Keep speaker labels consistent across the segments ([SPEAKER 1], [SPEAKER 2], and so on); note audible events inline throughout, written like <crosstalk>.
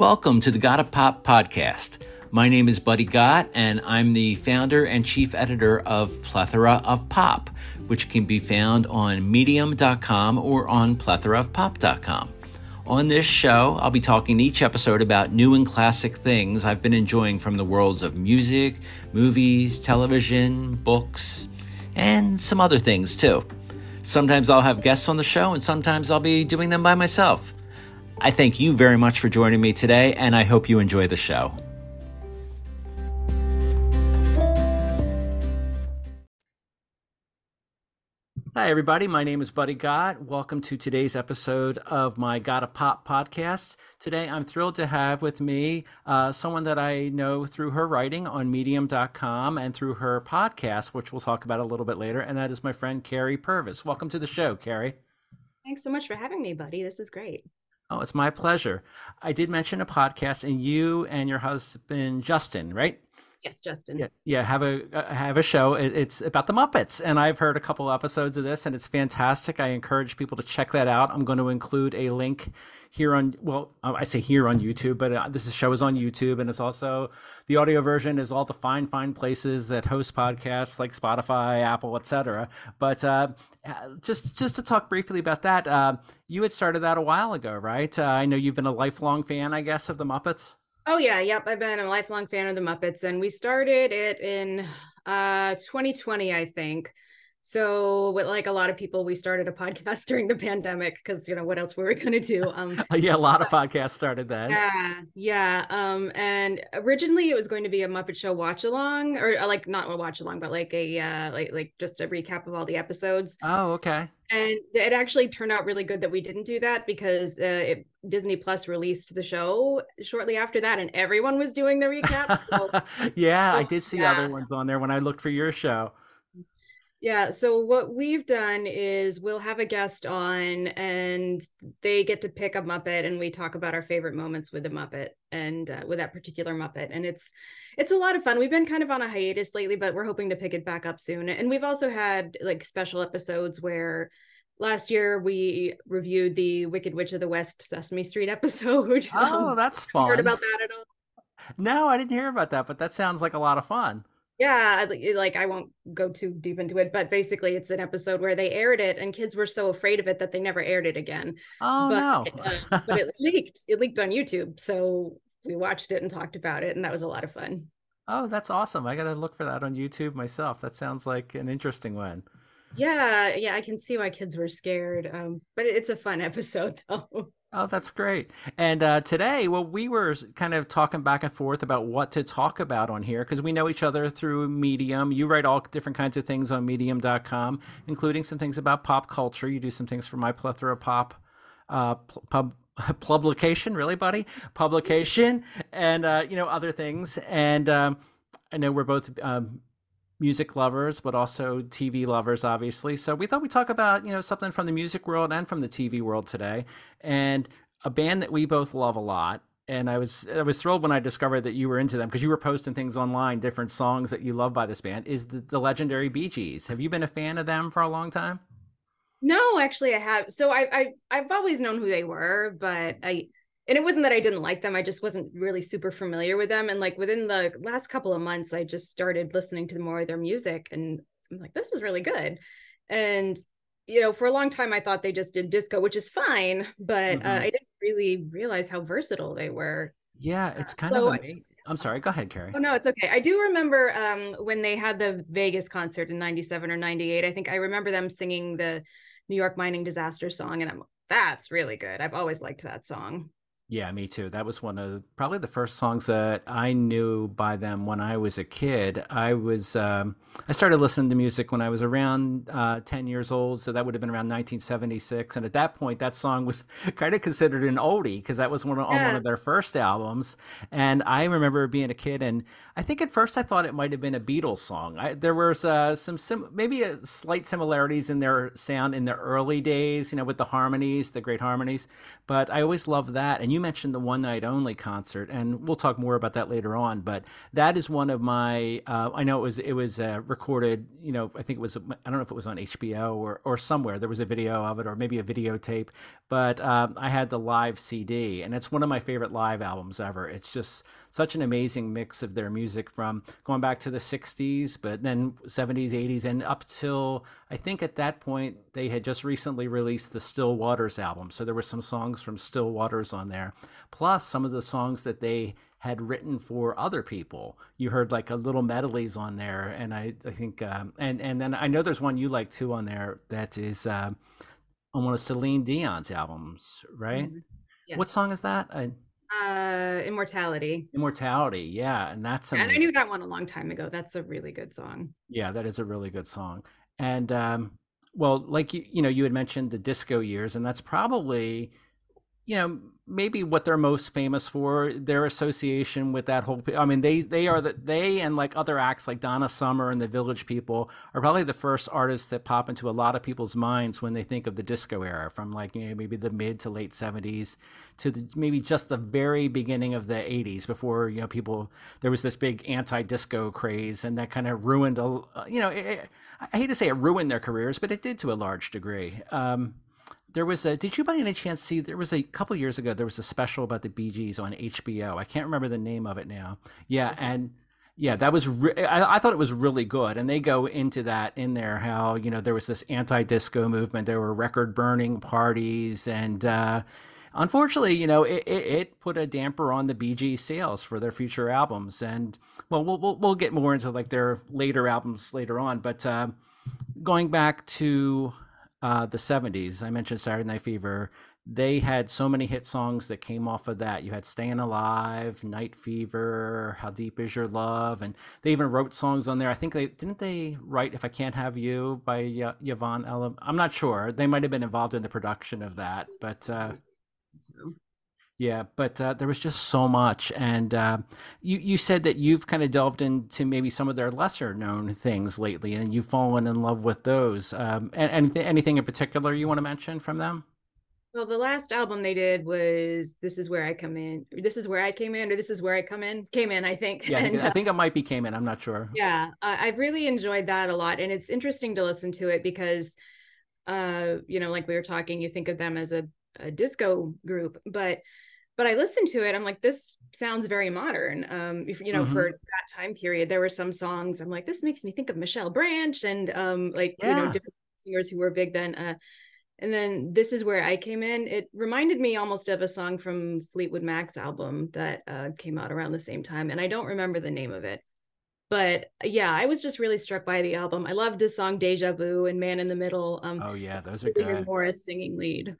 [SPEAKER 1] Welcome to the Gotta Pop podcast. My name is Buddy Gott, and I'm the founder and chief editor of Plethora of Pop, which can be found on medium.com or on plethoraofpop.com. On this show, I'll be talking each episode about new and classic things I've been enjoying from the worlds of music, movies, television, books, and some other things too. Sometimes I'll have guests on the show, and sometimes I'll be doing them by myself. I thank you very much for joining me today, and I hope you enjoy the show. Hi, everybody. My name is Buddy Gott. Welcome to today's episode of my Gotta Pop podcast. Today, I'm thrilled to have with me uh, someone that I know through her writing on medium.com and through her podcast, which we'll talk about a little bit later, and that is my friend Kerry Purvis. Welcome to the show, Carrie.
[SPEAKER 2] Thanks so much for having me, buddy. This is great.
[SPEAKER 1] Oh, it's my pleasure. I did mention a podcast, and you and your husband Justin, right?
[SPEAKER 2] Yes, Justin.
[SPEAKER 1] Yeah, yeah. Have a uh, have a show. It, it's about the Muppets, and I've heard a couple episodes of this, and it's fantastic. I encourage people to check that out. I'm going to include a link here on well, uh, I say here on YouTube, but uh, this show is on YouTube, and it's also the audio version is all the fine fine places that host podcasts like Spotify, Apple, etc. But uh, just just to talk briefly about that, uh, you had started that a while ago, right? Uh, I know you've been a lifelong fan, I guess, of the Muppets.
[SPEAKER 2] Oh yeah, yep. I've been a lifelong fan of the Muppets, and we started it in uh 2020, I think. So, with like a lot of people, we started a podcast <laughs> during the pandemic because you know what else were we going to do? Um, <laughs>
[SPEAKER 1] yeah, a lot of podcasts started then.
[SPEAKER 2] Yeah, yeah. Um, and originally it was going to be a Muppet Show watch along, or uh, like not a watch along, but like a uh, like like just a recap of all the episodes.
[SPEAKER 1] Oh, okay.
[SPEAKER 2] And it actually turned out really good that we didn't do that because uh, it, Disney Plus released the show shortly after that, and everyone was doing the recaps. So, <laughs>
[SPEAKER 1] yeah, so, I did see yeah. other ones on there when I looked for your show.
[SPEAKER 2] Yeah. So what we've done is we'll have a guest on and they get to pick a Muppet and we talk about our favorite moments with the Muppet and uh, with that particular Muppet. And it's, it's a lot of fun. We've been kind of on a hiatus lately, but we're hoping to pick it back up soon. And we've also had like special episodes where last year we reviewed the Wicked Witch of the West Sesame Street <laughs> episode.
[SPEAKER 1] Oh, um, that's fun.
[SPEAKER 2] Heard about that at all?
[SPEAKER 1] No, I didn't hear about that, but that sounds like a lot of fun
[SPEAKER 2] yeah like i won't go too deep into it but basically it's an episode where they aired it and kids were so afraid of it that they never aired it again.
[SPEAKER 1] Oh
[SPEAKER 2] but,
[SPEAKER 1] no.
[SPEAKER 2] uh, but it leaked it leaked on youtube so we watched it and talked about it and that was a lot of fun.
[SPEAKER 1] Oh that's awesome. I gotta look for that on youtube myself. That sounds like an interesting one.
[SPEAKER 2] Yeah yeah i can see why kids were scared um but it's a fun <laughs> episode though
[SPEAKER 1] Oh, that's great. And uh, today, well, we were kind of talking back and forth about what to talk about on here because we know each other through Medium. You write all different kinds of things on medium.com, including some things about pop culture. You do some things for my plethora pop uh, pub <laughs> publication, really, buddy? Publication, and, uh, you know, other things. And um, I know we're both um, music lovers, but also TV lovers, obviously. So we thought we'd talk about, you know, something from the music world and from the TV world today. And a band that we both love a lot. And I was I was thrilled when I discovered that you were into them because you were posting things online, different songs that you love by this band. Is the, the legendary Bee Gees? Have you been a fan of them for a long time?
[SPEAKER 2] No, actually, I have. So I, I I've always known who they were, but I and it wasn't that I didn't like them. I just wasn't really super familiar with them. And like within the last couple of months, I just started listening to more of their music and I'm like, this is really good. And, you know, for a long time, I thought they just did disco, which is fine, but uh, mm-hmm. uh, I didn't really realize how versatile they were.
[SPEAKER 1] Yeah, it's kind so, of amazing. I'm sorry. Go ahead, Kerry.
[SPEAKER 2] Oh no, it's okay. I do remember um, when they had the Vegas concert in '97 or '98. I think I remember them singing the New York mining disaster song, and I'm that's really good. I've always liked that song.
[SPEAKER 1] Yeah, me too. That was one of probably the first songs that I knew by them when I was a kid. I was um, I started listening to music when I was around uh, ten years old, so that would have been around 1976. And at that point, that song was <laughs> kind of considered an oldie because that was one of, yes. on one of their first albums. And I remember being a kid, and I think at first I thought it might have been a Beatles song. I, there was uh, some sim- maybe a slight similarities in their sound in the early days, you know, with the harmonies, the great harmonies. But I always love that, and you mentioned the one night only concert, and we'll talk more about that later on. But that is one of my. Uh, I know it was it was uh, recorded. You know, I think it was. I don't know if it was on HBO or or somewhere. There was a video of it, or maybe a videotape. But um, I had the live CD, and it's one of my favorite live albums ever. It's just such an amazing mix of their music from going back to the 60s, but then 70s, 80s, and up till I think at that point they had just recently released the Still Waters album. So there were some songs from Still Waters on there, plus some of the songs that they had written for other people. You heard like a little medleys on there, and I, I think, um, and and then I know there's one you like too on there that is uh, on one of Celine Dion's albums, right? Mm-hmm. Yes. What song is that? I,
[SPEAKER 2] uh, Immortality.
[SPEAKER 1] Immortality, yeah, and that's
[SPEAKER 2] and I knew that one a long time ago. That's a really good song.
[SPEAKER 1] Yeah, that is a really good song. And um, well, like you, you know, you had mentioned the disco years, and that's probably, you know, maybe what they're most famous for their association with that whole i mean they they are the they and like other acts like donna summer and the village people are probably the first artists that pop into a lot of people's minds when they think of the disco era from like you know maybe the mid to late 70s to the, maybe just the very beginning of the 80s before you know people there was this big anti-disco craze and that kind of ruined a you know it, i hate to say it ruined their careers but it did to a large degree. Um, there was a did you by any chance see there was a couple years ago there was a special about the Bee Gees on HBO. I can't remember the name of it now. Yeah, and yeah, that was re- I, I, thought it was really good, and they go into that in there how you know there was this anti-disco movement, there were record burning parties, and uh, unfortunately, you know, it, it, it, put a damper on the Gees sales for their future albums, and well, we'll we'll, we'll get more into like their later albums later on, but uh, going back to uh, the 70s. I mentioned Saturday Night Fever. They had so many hit songs that came off of that. You had Staying Alive, Night Fever, How Deep Is Your Love, and they even wrote songs on there. I think they didn't they write If I Can't Have You by y- Yvonne Elliman. I'm not sure. They might have been involved in the production of that, but uh, yeah, but uh, there was just so much, and uh, you you said that you've kind of delved into maybe some of their lesser known things lately, and you've fallen in love with those. Um, and anything anything in particular you want to mention from them?
[SPEAKER 2] Well, the last album they did was "This Is Where I Come In." This is where I came in, or "This Is Where I Come In." Came in, I think.
[SPEAKER 1] Yeah, I think, and, I think it might be came in. I'm not sure.
[SPEAKER 2] Yeah, uh, I've really enjoyed that a lot, and it's interesting to listen to it because, uh, you know, like we were talking, you think of them as a, a disco group, but but I listened to it. I'm like, this sounds very modern. Um, if, you know, mm-hmm. for that time period, there were some songs. I'm like, this makes me think of Michelle Branch and um, like yeah. you know different singers who were big then. Uh, and then this is where I came in. It reminded me almost of a song from Fleetwood Mac's album that uh, came out around the same time, and I don't remember the name of it. But yeah, I was just really struck by the album. I loved this song "Deja Vu" and "Man in the Middle."
[SPEAKER 1] Um, oh yeah, those are good.
[SPEAKER 2] Maurice singing lead.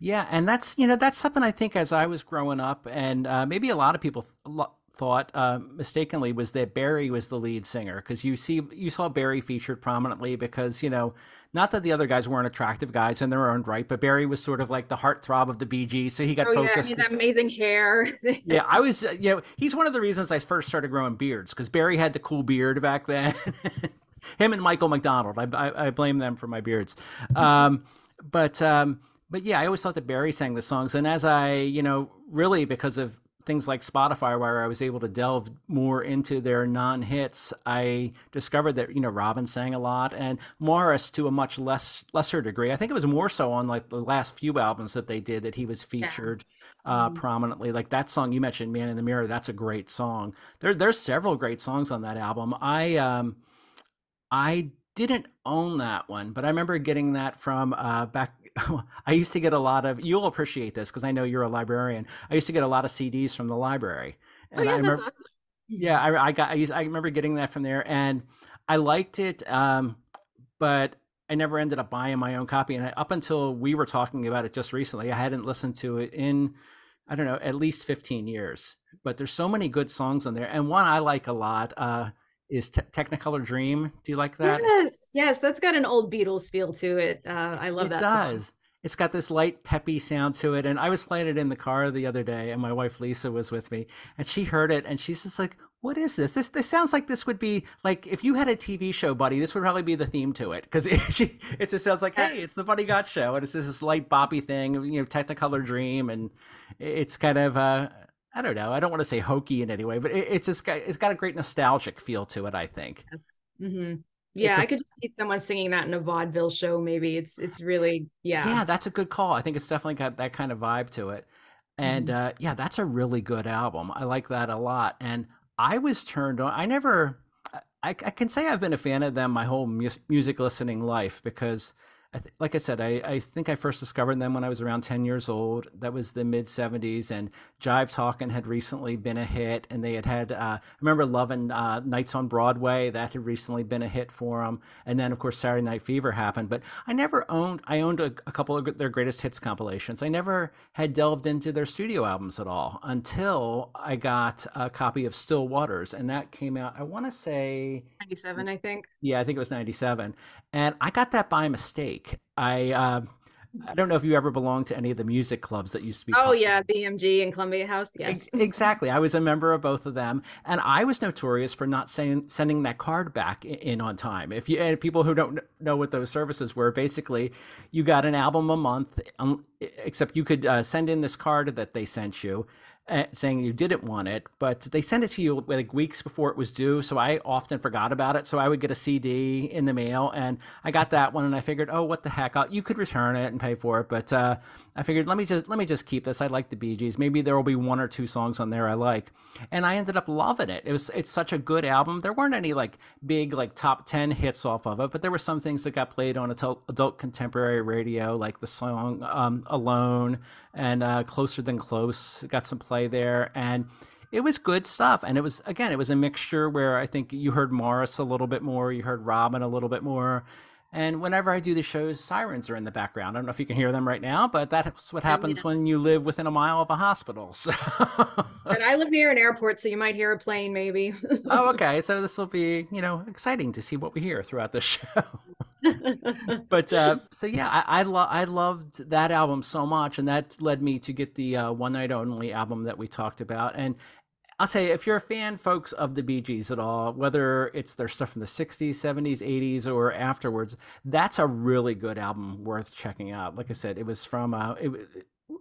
[SPEAKER 1] Yeah, and that's you know that's something I think as I was growing up, and uh, maybe a lot of people th- thought uh, mistakenly was that Barry was the lead singer because you see you saw Barry featured prominently because you know not that the other guys weren't attractive guys in their own right, but Barry was sort of like the heartthrob of the BG, so he got
[SPEAKER 2] oh,
[SPEAKER 1] focused.
[SPEAKER 2] Yeah, amazing hair. <laughs>
[SPEAKER 1] yeah, I was uh, you know he's one of the reasons I first started growing beards because Barry had the cool beard back then. <laughs> Him and Michael McDonald, I, I, I blame them for my beards. Um, but um, but yeah, I always thought that Barry sang the songs, and as I, you know, really because of things like Spotify, where I was able to delve more into their non-hits, I discovered that you know Robin sang a lot, and Maurice to a much less lesser degree. I think it was more so on like the last few albums that they did that he was featured yeah. uh, mm-hmm. prominently. Like that song you mentioned, "Man in the Mirror," that's a great song. There, there's several great songs on that album. I, um, I didn't own that one, but I remember getting that from uh, back <laughs> I used to get a lot of. You'll appreciate this because I know you're a librarian. I used to get a lot of CDs from the library.
[SPEAKER 2] And oh yeah, I remember, that's awesome.
[SPEAKER 1] Yeah, I, I got. I, used, I remember getting that from there, and I liked it. Um, but I never ended up buying my own copy. And I, up until we were talking about it just recently, I hadn't listened to it in, I don't know, at least 15 years. But there's so many good songs on there. And one I like a lot. Uh, is Te- Technicolor Dream. Do you like that?
[SPEAKER 2] Yes, yes, that's got an old Beatles feel to it. Uh, I love
[SPEAKER 1] it
[SPEAKER 2] that.
[SPEAKER 1] It does.
[SPEAKER 2] Song.
[SPEAKER 1] it's got this light peppy sound to it. And I was playing it in the car the other day, and my wife Lisa was with me, and she heard it, and she's just like, "What is this? This this sounds like this would be like if you had a TV show, buddy. This would probably be the theme to it because <laughs> it, it just sounds like, hey, it's the Buddy Gott Show, and it's just this light boppy thing, you know, Technicolor Dream, and it's kind of." Uh, I don't know. I don't want to say hokey in any way, but it, it's just got, it's got a great nostalgic feel to it. I think.
[SPEAKER 2] Yes. Mm-hmm. Yeah, I could just see someone singing that in a vaudeville show. Maybe it's it's really yeah.
[SPEAKER 1] Yeah, that's a good call. I think it's definitely got that kind of vibe to it. And mm-hmm. uh, yeah, that's a really good album. I like that a lot. And I was turned on. I never. I, I can say I've been a fan of them my whole mu- music listening life because I th- like I said, I, I think I first discovered them when I was around 10 years old. That was the mid 70s, and Jive Talkin' had recently been a hit, and they had had, uh, I remember loving uh, Nights on Broadway. That had recently been a hit for them. And then, of course, Saturday Night Fever happened. But I never owned, I owned a, a couple of their greatest hits compilations. I never had delved into their studio albums at all until I got a copy of Still Waters, and that came out, I want to say
[SPEAKER 2] 97, I think.
[SPEAKER 1] Yeah, I think it was 97. And I got that by mistake. I uh, I don't know if you ever belonged to any of the music clubs that used to be.
[SPEAKER 2] Oh yeah, BMG and Columbia House. Yes, <laughs>
[SPEAKER 1] exactly. I was a member of both of them, and I was notorious for not saying, sending that card back in on time. If you and people who don't know what those services were, basically, you got an album a month, um, except you could uh, send in this card that they sent you, saying you didn't want it, but they sent it to you like weeks before it was due. So I often forgot about it. So I would get a CD in the mail, and I got that one, and I figured, oh, what the heck? I'll, you could return it and pay for it, but uh, I figured let me just let me just keep this. I like the Bee Gees. Maybe there will be one or two songs on there I like, and I ended up loving it. It was it's such a good album. There weren't any like big like top ten hits off of it, but there were some things that got played on adult, adult contemporary radio, like the song um, "Alone" and uh, "Closer Than Close." Got some play play there and it was good stuff. And it was again it was a mixture where i think you heard maurice a little bit more you heard robin a little bit more and whenever i do the shows sirens are in the background. I don't know if you can hear them right now but that's what happens when you live within a mile of a hospital so.
[SPEAKER 2] But i live near an airport so you might hear a plane maybe.
[SPEAKER 1] Oh <laughs> okay so this will be you know exciting to see what we hear throughout the <laughs> show. <laughs> But uh, so yeah, I I, lo- I loved that album so much, and that led me to get the uh, One Night Only album that we talked about. And I'll say, if you're a fan, folks, of the Bee Gees at all, whether it's their stuff from the '60s, '70s, '80s, or afterwards, that's a really good album worth checking out. Like I said, it was from uh, it,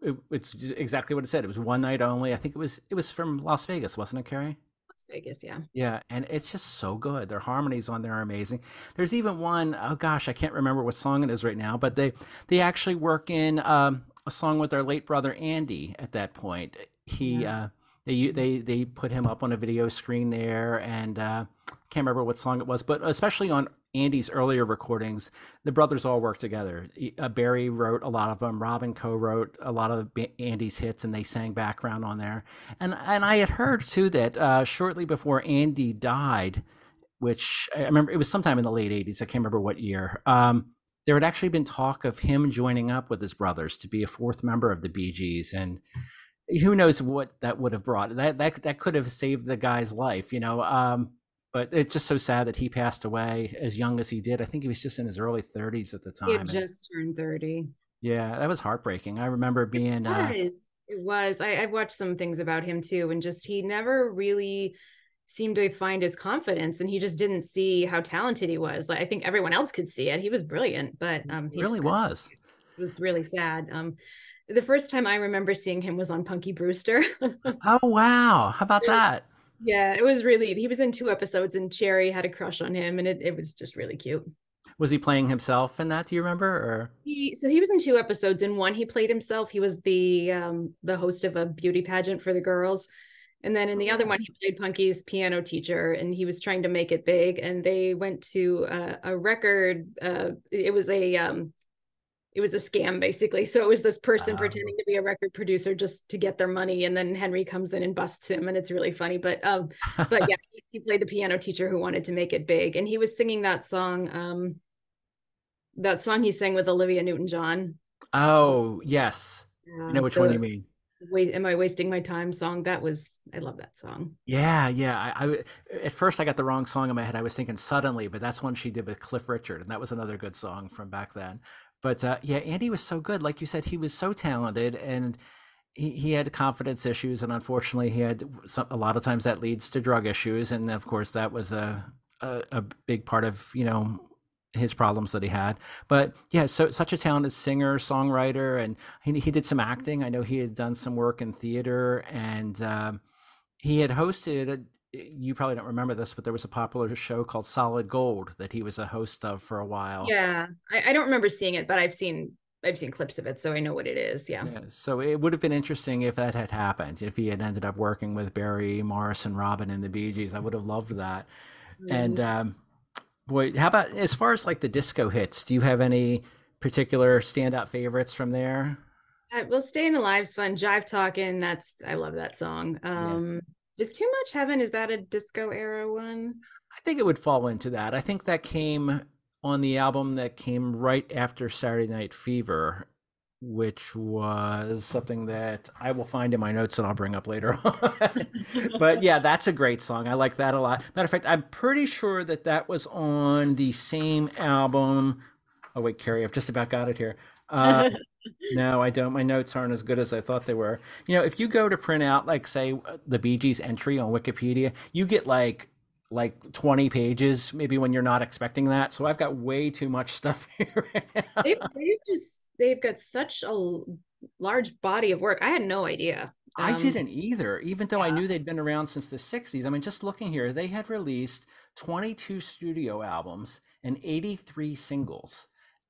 [SPEAKER 1] it, it's exactly what it said. It was one night only. I think it was it was from Las Vegas, wasn't it, Kerry?
[SPEAKER 2] Las Vegas, yeah.
[SPEAKER 1] Yeah, and it's just so good. Their harmonies on there are amazing. There's even one, oh gosh, I can't remember what song it is right now, but they they actually work in um, a song with their late brother Andy. At that point, he yeah. uh, they they they put him up on a video screen there, and uh, can't remember what song it was, but especially on Andy's earlier recordings, the brothers all worked together. Uh, Barry wrote a lot of them. Robin co-wrote a lot of Andy's hits, and they sang background on there. And and I had heard too that uh, shortly before Andy died, which I remember it was sometime in the late '80s. I can't remember what year. Um, there had actually been talk of him joining up with his brothers to be a fourth member of the Bee Gees, and who knows what that would have brought. That that that could have saved the guy's life, you know. Um, but it's just so sad that he passed away as young as he did. I think he was just in his early 30s at the time.
[SPEAKER 2] He just turned 30.
[SPEAKER 1] Yeah, that was heartbreaking. I remember being.
[SPEAKER 2] It uh, was. Uh, it was. I, I've watched some things about him too, and just he never really seemed to find his confidence, and he just didn't see how talented he was. Like I think everyone else could see it. He was brilliant, but um,
[SPEAKER 1] he really was.
[SPEAKER 2] It was really sad. Um, the first time I remember seeing him was on Punky Brewster. <laughs>
[SPEAKER 1] oh wow! How about that?
[SPEAKER 2] Yeah, it was really. He was in two episodes, and Cherie had a crush on him, and it, it was just really cute.
[SPEAKER 1] Was he playing himself in that? Do you remember? Or
[SPEAKER 2] he so he was in two episodes. In one, he played himself. He was the um the host of a beauty pageant for the girls. And then in the other one, he played Punky's piano teacher, and he was trying to make it big. And they went to uh, a record. Uh, it was a um, it was a scam basically. So it was this person um, pretending to be a record producer just to get their money, and then Henry comes in and busts him, and it's really funny. But um, but yeah, he, <laughs> he, played the piano teacher who wanted to make it big, and he was singing that song, um, that song he sang with Olivia Newton John.
[SPEAKER 1] Oh yes, yeah, I know which the, one you mean.
[SPEAKER 2] Wait, am I wasting my time? Song that was I love that song.
[SPEAKER 1] Yeah, yeah. I, I at first I got the wrong song in my head. I was thinking suddenly, but that's one she did with Cliff Richard, and that was another good song from back then. But uh, yeah, Andy was so good. Like you said, he was so talented, and he, he had confidence issues, and unfortunately, he had some, a lot of times that leads to drug issues, and of course, that was a a, a big part of you know his problems that he had. But yeah, so such a talented singer, songwriter, and he, he did some acting. I know he had done some work in theater, and um, he had hosted. You probably don't remember this, but there was a popular show called Solid Gold that he was a host of for a while.
[SPEAKER 2] Yeah, I, I don't remember seeing it, but I've seen I've seen clips of it, so I know what it is. Yeah. yeah.
[SPEAKER 1] So it would have been interesting if that had happened. If he had ended up working with Barry Maurice and Robin and the Bee Gees, I would have loved that. Mm-hmm. And um, boy, how about as far as like the disco hits? Do you have any particular standout favorites from there?
[SPEAKER 2] Uh, well, "Staying Alive's fun. Jive Talking. That's I love that song. Um, yeah. Is Too Much Heaven? Is that a disco era one?
[SPEAKER 1] I think it would fall into that. I think that came on the album that came right after Saturday Night Fever, which was something that I will find in my notes and I'll bring up later <laughs> on. but yeah, that's a great song. I like that a lot. Matter of fact, I'm pretty sure that that was on the same album. Oh wait, Kerry, I've just about got it here. Uh, <laughs> no, I don't. My notes aren't as good as I thought they were. You know, if you go to print out, like, say, the Bee Gees entry on Wikipedia, you get like like 20 pages maybe when you're not expecting that so i've got way too much stuff <laughs> here
[SPEAKER 2] they've, they've just they've got such a large body of work. I had no idea.
[SPEAKER 1] Um, I didn't either, even though yeah. I knew they'd been around since the 60s. I mean, just looking here, they had released 22 studio albums and 83 singles.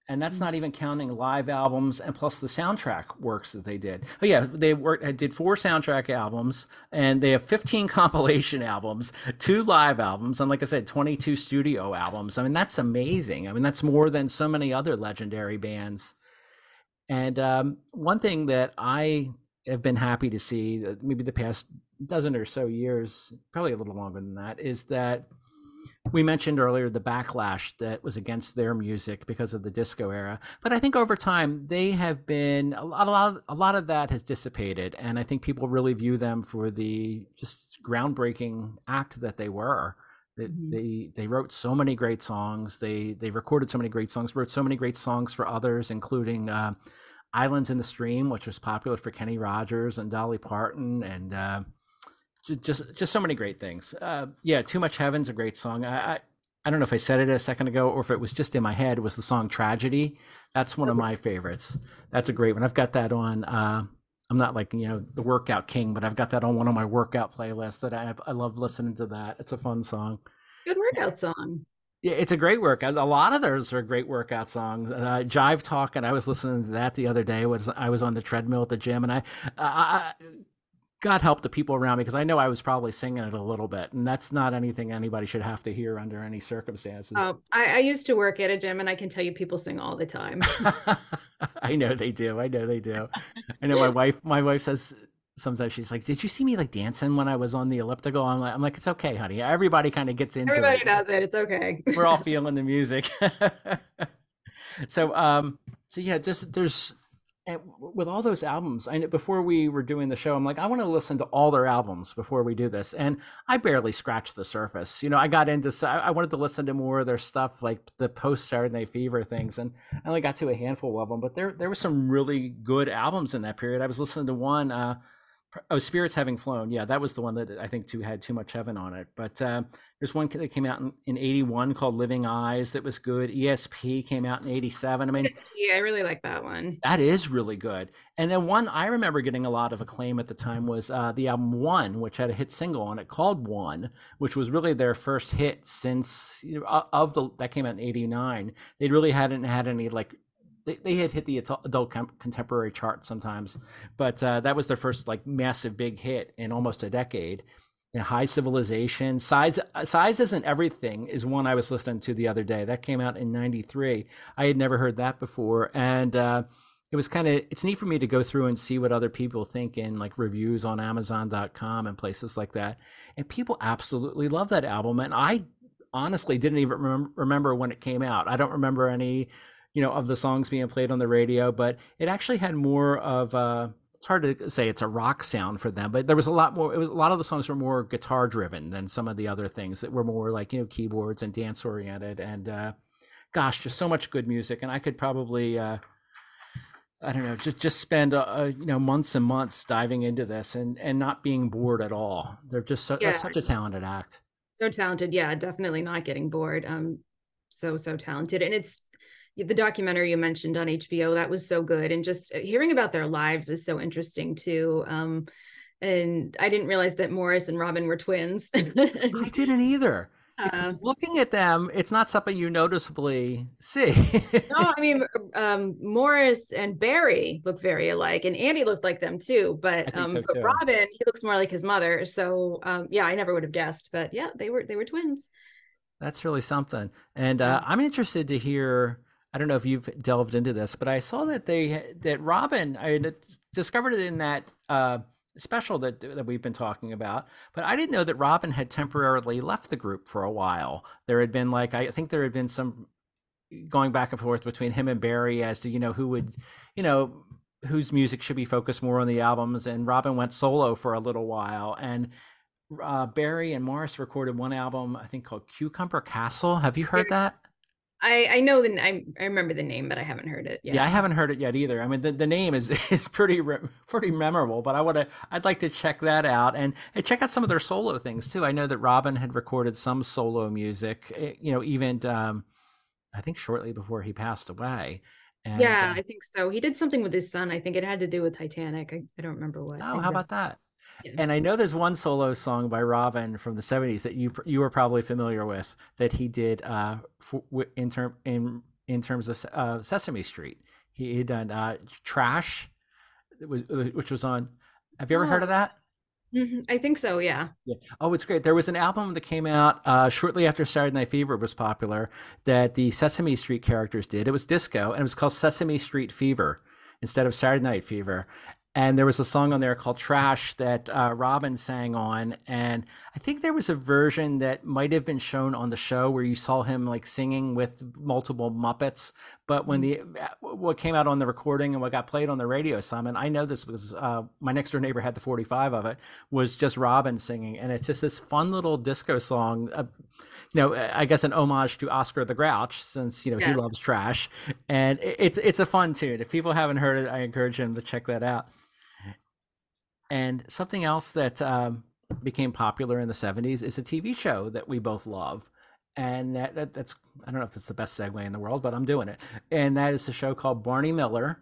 [SPEAKER 1] And that's mm-hmm. not even counting live albums and plus the soundtrack works that they did. But yeah, they worked I did four soundtrack albums and they have 15 <laughs> compilation albums, two live albums, and like I said, 22 studio albums. I mean, that's amazing. I mean, that's more than so many other legendary bands. And um, one thing that I have been happy to see, uh, maybe the past dozen or so years, probably a little longer than that, is that we mentioned earlier the backlash that was against their music because of the disco era. But I think over time they have been a lot, a lot, a lot of that has dissipated, and I think people really view them for the just groundbreaking act that they were. They, mm-hmm. they they wrote so many great songs. They they recorded so many great songs. Wrote so many great songs for others, including uh, "Islands in the Stream," which was popular for Kenny Rogers and Dolly Parton, and uh, just just so many great things. Uh, yeah, "Too Much Heaven's a great song. I, I, I don't know if I said it a second ago or if it was just in my head. It was the song "Tragedy." That's one of my favorites. That's a great one. I've got that on. Uh, I'm not like you know the workout king, but I've got that on one of my workout playlists that I I love listening to that. It's a fun song.
[SPEAKER 2] Good workout song.
[SPEAKER 1] Yeah, it's a great workout. A lot of those are great workout songs. Uh, Jive Talk, and I was listening to that the other day. Was I was on the treadmill at the gym, and I, I God help the people around me because I know I was probably singing it a little bit, and that's not anything anybody should have to hear under any circumstances.
[SPEAKER 2] Oh, I, I used to work at a gym, and I can tell you people sing all the time. <laughs>
[SPEAKER 1] I know they do. I know they do. I know my wife. My wife says sometimes she's like, "Did you see me like dancing when I was on the elliptical?" I'm like, "I'm like, it's okay, honey. Everybody kind of gets into
[SPEAKER 2] Everybody
[SPEAKER 1] it.
[SPEAKER 2] Everybody does it. It's okay.
[SPEAKER 1] We're all <laughs> feeling the music." <laughs> so, um, so yeah, just there's and with all those albums, I before we were doing the show, I'm like, I want to listen to all their albums before we do this, and I barely scratched the surface. You know, I got into, I wanted to listen to more of their stuff, like the post Saturday Fever things, and I only got to a handful of them. But there, there were some really good albums in that period. I was listening to one. Uh, Oh, Spirits Having Flown. Yeah, that was the one that I think too had too much heaven on it. But uh, there's one that came out in, in 81 called Living Eyes that was good. ESP came out in 87. I mean,
[SPEAKER 2] yeah, I really like that one.
[SPEAKER 1] That is really good. And then one I remember getting a lot of acclaim at the time was uh, the album One, which had a hit single on it called One, which was really their first hit since you know, of the that came out in 89. They really hadn't had any like they, they had hit the adult contemporary chart sometimes, but uh, that was their first like massive big hit in almost a decade. And High Civilization, Size Size Isn't Everything is one I was listening to the other day. That came out in '93. I had never heard that before, and uh, it was kind of it's neat for me to go through and see what other people think in like reviews on Amazon.com and places like that. And people absolutely love that album, and I honestly didn't even remember when it came out. I don't remember any you know, of the songs being played on the radio, but it actually had more of a, it's hard to say it's a rock sound for them, but there was a lot more, it was a lot of the songs were more guitar driven than some of the other things that were more like, you know, keyboards and dance oriented. And, uh, gosh, just so much good music, and I could probably. Uh, I don't know, just just spend uh, uh, you know months and months diving into this and and not being bored at all. They're just so, yeah. such a talented act.
[SPEAKER 2] So talented, yeah, definitely not getting bored. Um, so so talented, and it's the documentary you mentioned on HBO that was so good, and just uh, hearing about their lives is so interesting too. Um, and I didn't realize that Maurice and Robin were twins. <laughs> I
[SPEAKER 1] didn't either. Uh, looking at them, it's not something you noticeably see.
[SPEAKER 2] no, I mean um, Maurice and Barry look very alike, and Andy looked like them too. But, um, so but too. Robin, he looks more like his mother. So um, yeah, I never would have guessed. But yeah, they were they were twins.
[SPEAKER 1] That's really something, and uh, I'm interested to hear. I don't know if you've delved into this, but I saw that they that Robin. I discovered it in that. Uh, special that that we've been talking about. But I didn't know that Robin had temporarily left the group for a while. There had been like I think there had been some going back and forth between him and Barry as to you know who would you know whose music should be focused more on the albums. And Robin went solo for a little while and. Uh, Barry and Maurice recorded one album, I think called Cucumber Castle. Have you heard that?
[SPEAKER 2] I I know the I I remember the name, but I haven't heard it
[SPEAKER 1] yet. Yeah, I haven't heard it yet either. I mean, the, the name is <laughs> is pretty pretty memorable, but I want to I'd like to check that out and and check out some of their solo things too. I know that Robin had recorded some solo music, eh, you know, even um, I think shortly before he passed away.
[SPEAKER 2] And, yeah, uh, I think so. He did something with his son. I think it had to do with Titanic. I, I don't remember what.
[SPEAKER 1] Oh, how about that? And I know there's one solo song by Robin from the 70s that you you were probably familiar with that he did uh, for, in term in in terms of uh, Sesame Street. He had done uh, Trash, which was on. Have you ever oh. heard of that?
[SPEAKER 2] Mm-hmm. I think so. Yeah.
[SPEAKER 1] Yeah. Oh, it's great. There was an album that came out uh, shortly after Saturday Night Fever was popular that the Sesame Street characters did. It was disco, and it was called Sesame Street Fever instead of Saturday Night Fever and there was a song on there called Trash that uh, Robin sang on. And I think there was a version that might have been shown on the show where you saw him like singing with multiple Muppets. But when the uh, what came out on the recording and what got played on the radio, Simon, I know this was uh, my next door neighbor had the 45 of it, was just Robin singing. And it's just this fun little disco song. Uh, you know, I guess an homage to Oscar the Grouch, since you know he loves trash, and it's it's a fun tune. If people haven't heard it, I encourage them to check that out. And something else that um, became popular in the 70s is a TV show that we both love. And that, that, that's, I don't know if that's the best segue in the world, but I'm doing it. And that is a show called Barney Miller.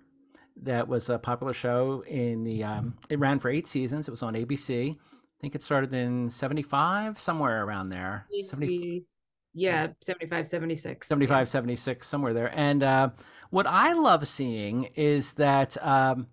[SPEAKER 1] That was a popular show in the, um, it ran for eight seasons. It was on ABC. I think it started in 75, somewhere around there.
[SPEAKER 2] 70, yeah, 75, 76.
[SPEAKER 1] 75, yeah. 76, somewhere there. And uh, what I love seeing is that um,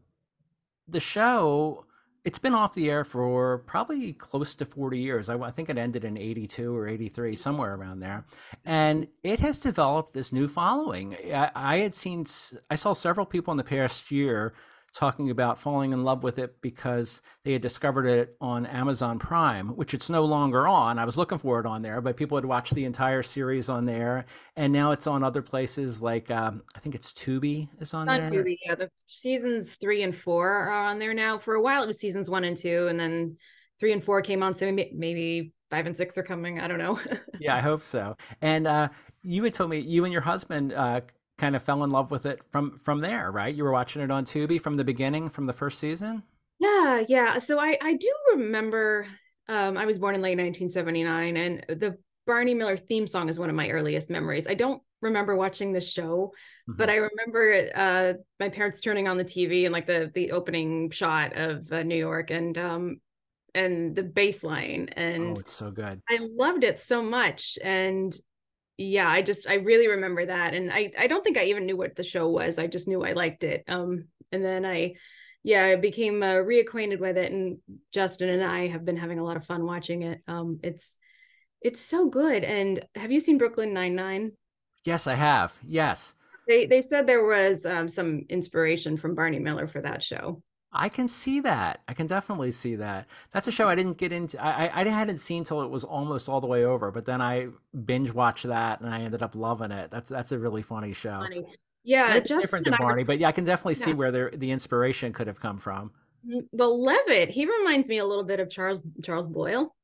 [SPEAKER 1] the show it's been off the air for probably close to 40 years. I, I, think it ended in 82 or 83, somewhere around there. And it has developed this new following. I, I had seen, I saw several people in the past year talking about falling in love with it because they had discovered it on Amazon Prime, which it's no longer on. I was looking for it on there, but people had watched the entire series on there, and now it's on other places like um, I think it's Tubi is on there.
[SPEAKER 2] Tubi, yeah. The seasons three and four are on there now. For a while, it was seasons one and two, and then three and four came on. So maybe, maybe five and six are coming. I don't know. <laughs>
[SPEAKER 1] yeah, I hope so. And uh, you had told me you and your husband uh, kind of fell in love with it from from there, right? You were watching it on Tubi from the beginning, from the first season.
[SPEAKER 2] Yeah, yeah. So I I do remember. Um, I was born in late 1979, and the Barney Miller theme song is one of my earliest memories. I don't remember watching the show, mm-hmm. but I remember uh, my parents turning on the TV and like the the opening shot of uh, New York and um and the bass line and
[SPEAKER 1] oh, it's so good.
[SPEAKER 2] I loved it so much and yeah i just i really remember that and i i don't think i even knew what the show was i just knew i liked it um and then i yeah i became uh, reacquainted with it and justin and i have been having a lot of fun watching it um it's it's so good and have you seen brooklyn 99
[SPEAKER 1] yes i have yes.
[SPEAKER 2] They they said there was um, some inspiration from barney miller for that show
[SPEAKER 1] I can see that. I can definitely see that. That's a show I didn't get into. I, I hadn't seen till it was almost all the way over, but then I binge watched that and I ended up loving it. That's that's a really funny show. Funny.
[SPEAKER 2] Yeah,
[SPEAKER 1] it's different than Barney, but yeah, I can definitely yeah. see where the the inspiration could have come from.
[SPEAKER 2] Mm, well, Levitt, he reminds me a little bit of Charles Charles Boyle.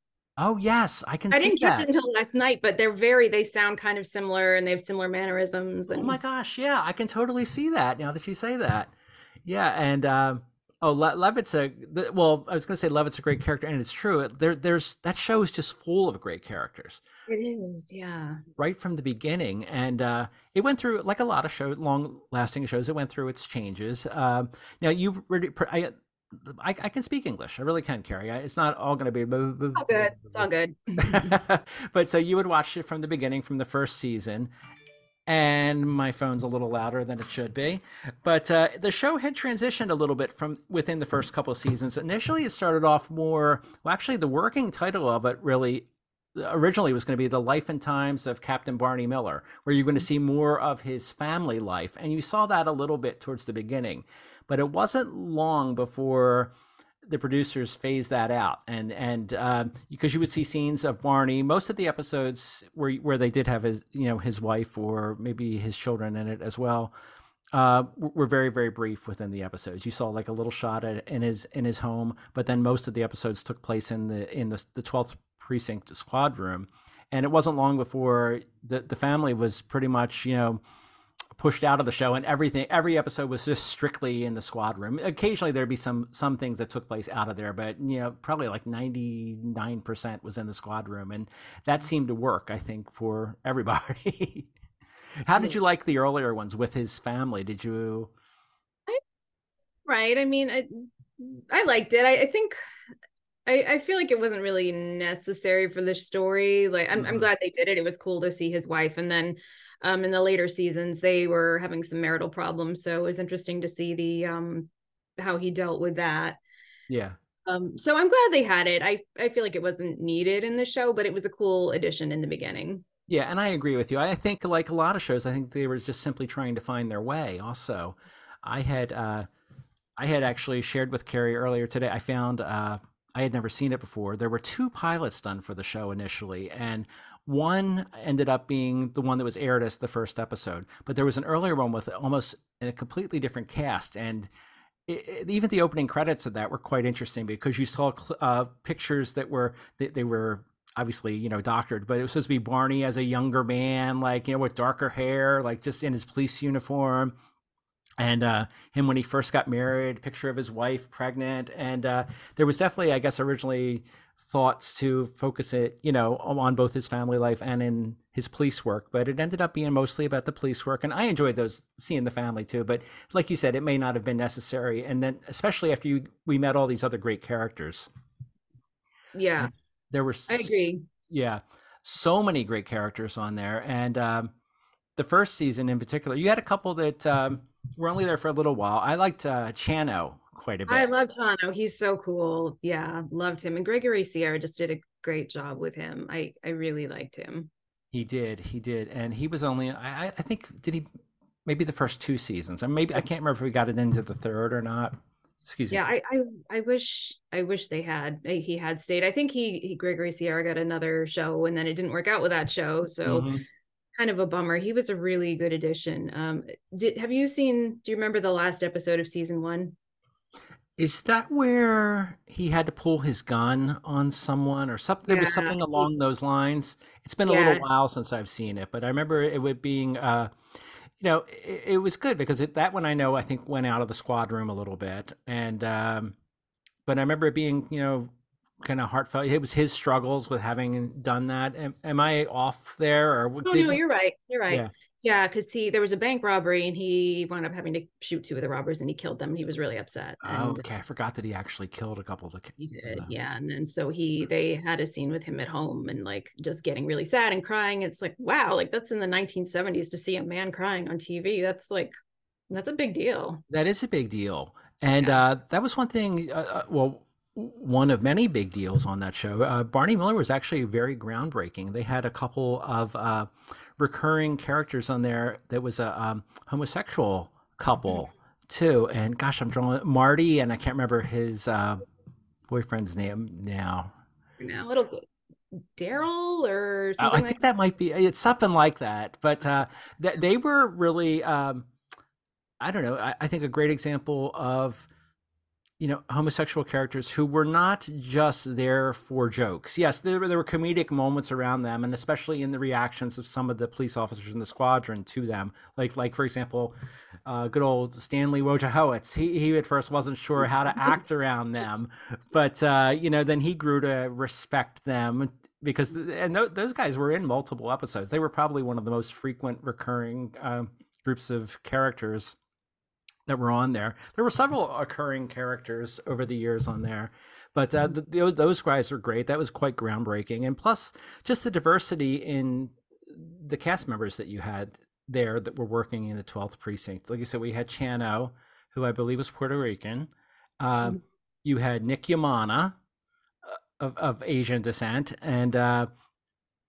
[SPEAKER 1] Oh yes, I can
[SPEAKER 2] I
[SPEAKER 1] see
[SPEAKER 2] didn't catch it until last night, but they're very they sound kind of similar and they have similar mannerisms
[SPEAKER 1] Oh my gosh, yeah, I can totally see that now that you say that. Yeah, and um, oh, Le- Levitt's a the, well. I was going to say Levitt's a great character, and it's true. There, there's that show is just full of great characters
[SPEAKER 2] it is, yeah.
[SPEAKER 1] right from the beginning, and uh, it went through like a lot of show, long-lasting shows. It went through its changes. Um, now you, really- I, I, I can speak English. I really can, Kerry. I, it's not all going to be.
[SPEAKER 2] All good. It's all good. <laughs>
[SPEAKER 1] but so you would watch it from the beginning, from the first season, and my phone's a little louder than it should be. But uh, the show had transitioned a little bit from within the first couple of seasons. Initially, it started off more. Well, actually, the working title of it really originally was going to be the life and times of Captain Barney Miller, where you're going to see more of his family life, and you saw that a little bit towards the beginning. But it wasn't long before the producers phased that out, and and uh, because you would see scenes of Barney, most of the episodes where where they did have his you know his wife or maybe his children in it as well. Uh, were very very brief within the episodes. You saw like a little shot at, in his in his home, but then most of the episodes took place in the in the the twelfth precinct squad room, and it wasn't long before the the family was pretty much you know pushed out of the show and everything every episode was just strictly in the squad room occasionally there'd be some some things that took place out of there but you know probably like 99% was in the squad room and that seemed to work i think for everybody <laughs> how did you like the earlier ones with his family did you
[SPEAKER 2] Right. I mean, I I liked it. I, I think I, I feel like it wasn't really necessary for the story. Like I'm I'm
[SPEAKER 1] Mhm.
[SPEAKER 2] glad they did it. It was cool to see his wife. And then um in the later seasons they were having some marital problems. So it was interesting to see the um how he dealt with that.
[SPEAKER 1] yeah
[SPEAKER 2] Um so I'm glad they had it. I I feel like it wasn't needed in the show, but it was a cool addition in the beginning.
[SPEAKER 1] Yeah, and I agree with you. I think, like a lot of shows, I think they were just simply trying to find their way. Also, I had uh, I had actually shared with Kerry earlier today. I found uh, I had never seen it before. There were two pilots done for the show initially, and one ended up being the one that was aired as the first episode. But there was an earlier one with almost a completely different cast, and it, it- even the opening credits of that were quite interesting because you saw uh, pictures that were they, they were obviously you know doctored but it was supposed to be barney as a younger man like you know with darker hair like just in his police uniform and uh, him when he first got married picture of his wife pregnant and uh, there was definitely i guess originally thoughts to focus it you know on both his family life and in his police work but it ended up being mostly about the police work and i enjoyed those seeing the family too but like you said it may not have been necessary and then especially after you we met all these other great characters.
[SPEAKER 2] Yeah,
[SPEAKER 1] there were
[SPEAKER 2] I agree.
[SPEAKER 1] yeah so many great characters on there and um, the first season in particular you had a couple that um, were only there for a little while. I liked uh, chano quite a bit
[SPEAKER 2] I love Chano. He's so cool. Yeah, loved him. And Gregory Sierra just did a great job with him. I I really liked him.
[SPEAKER 1] he did he did and he was only i, I- think did he maybe the first two seasons and maybe i can't remember if we got it into the third or not excuse me
[SPEAKER 2] Yeah, I I, I wish I wish they had he had stayed. I think he, he Gregory Sierra got another show and then it didn't work out with that show. So
[SPEAKER 1] Mhm.
[SPEAKER 2] kind of a bummer. He was a really good addition. Um did have you seen do you remember the last episode of season one?
[SPEAKER 1] Is that where he had to pull his gun on someone or something? There was something along those lines. It's been a
[SPEAKER 2] Yeah.
[SPEAKER 1] little while since I've seen it, but I remember it would being, uh, you know, it, it was good because it, that one I know I think went out of the squad room a little bit, and um, but I remember it being, you know, kind of heartfelt. It was his struggles with having done that. Am, am I off there, or
[SPEAKER 2] Oh no, you're right. You're right.
[SPEAKER 1] Yeah.
[SPEAKER 2] Yeah, because he there was a bank robbery and he wound up having to shoot two of the robbers and he killed them. and He was really upset.
[SPEAKER 1] Oh,
[SPEAKER 2] And
[SPEAKER 1] okay, I forgot that he actually killed a couple of the.
[SPEAKER 2] he did, yeah. And then so he they had a scene with him at home and like just getting really sad and crying. It's like, wow, like that's in the 1970s to see a man crying on TV. That's like that's a big deal.
[SPEAKER 1] That is a big deal. And
[SPEAKER 2] Yeah.
[SPEAKER 1] uh, that was one thing, uh, uh, well, one of many big deals on that show. Uh, Barney Miller was actually very groundbreaking. They had a couple of uh, recurring characters on there that was a um, homosexual couple, too. And gosh, I'm drawing Marty, and I can't remember his uh, boyfriend's name now.
[SPEAKER 2] Now it'll go Daryl or something.
[SPEAKER 1] Oh,
[SPEAKER 2] something
[SPEAKER 1] I
[SPEAKER 2] like
[SPEAKER 1] think that might be it's something like that. But uh, th- they were really, um, I don't know. I, I think a great example of you know homosexual characters who were not just there for jokes. Yes there, were, there were comedic moments around them and especially in the reactions of some of the police officers in the squadron to them. Like like for example uh, good old stanley wojciehowicz. He, he at first wasn't sure how to act around them but uh, you know then he grew to respect them because and th- those guys were in multiple episodes. They were probably one of the most frequent recurring uh, groups of characters that were on there. There were several occurring characters over the years on there, but uh, the, the, those guys are great. That was quite groundbreaking, and plus just the diversity in the cast members that you had there that were working in the 12th precinct. Like you said, we had Chano, who I believe was Puerto Rican. Uh, mm-hmm. You had Nick Yemana uh, of, of Asian descent, and uh,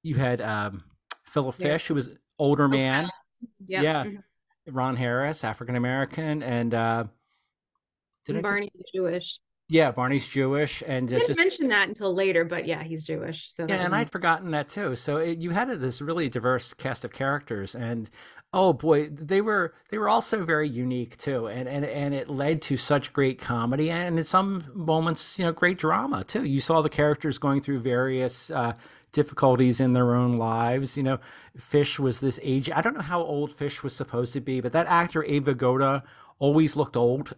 [SPEAKER 1] you had um, Philip Fish, yeah. who was older man. Okay. Yep. Yeah. Mm-hmm. Ron Harris, African American, and uh,
[SPEAKER 2] did Barney's I, Jewish.
[SPEAKER 1] Yeah, Barney's Jewish, and
[SPEAKER 2] I didn't just, mention that until later, but yeah, he's Jewish. So
[SPEAKER 1] yeah, and I'd forgotten that too. So it, you had this really diverse cast of characters, and oh boy, they were they were also very unique too, and and and it led to such great comedy, and in some moments, you know, great drama too. You saw the characters going through various. Uh, difficulties in their own lives. You know, Fish was this age. I don't know how old Fish was supposed to be, but that actor Abe Vigoda always looked old.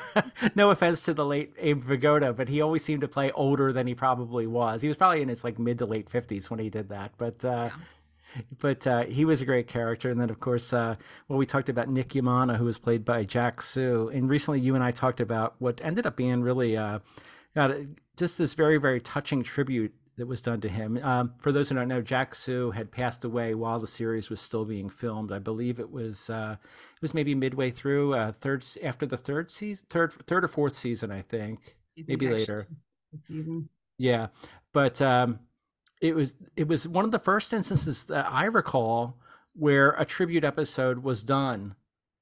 [SPEAKER 1] <laughs> no offense to the late Abe Vigoda, but he always seemed to play older than he probably was. He was probably in his like mid to late fifties when he did that, but. Uh, yeah. But uh, he was a great character, and then of course, uh, well, we talked about Nick Yemana, who was played by Jack Soo, and recently you and I talked about what ended up being really uh, just this very, very touching tribute that was done to him. Um, for those who don't know, Jack Soo had passed away while the series was still being filmed. I believe it was uh, it was maybe midway through, uh, third after the third season, third third or fourth season, I think, I think maybe later.
[SPEAKER 2] Season.
[SPEAKER 1] Yeah, but um, it was it was one of the first instances that I recall where a tribute episode was done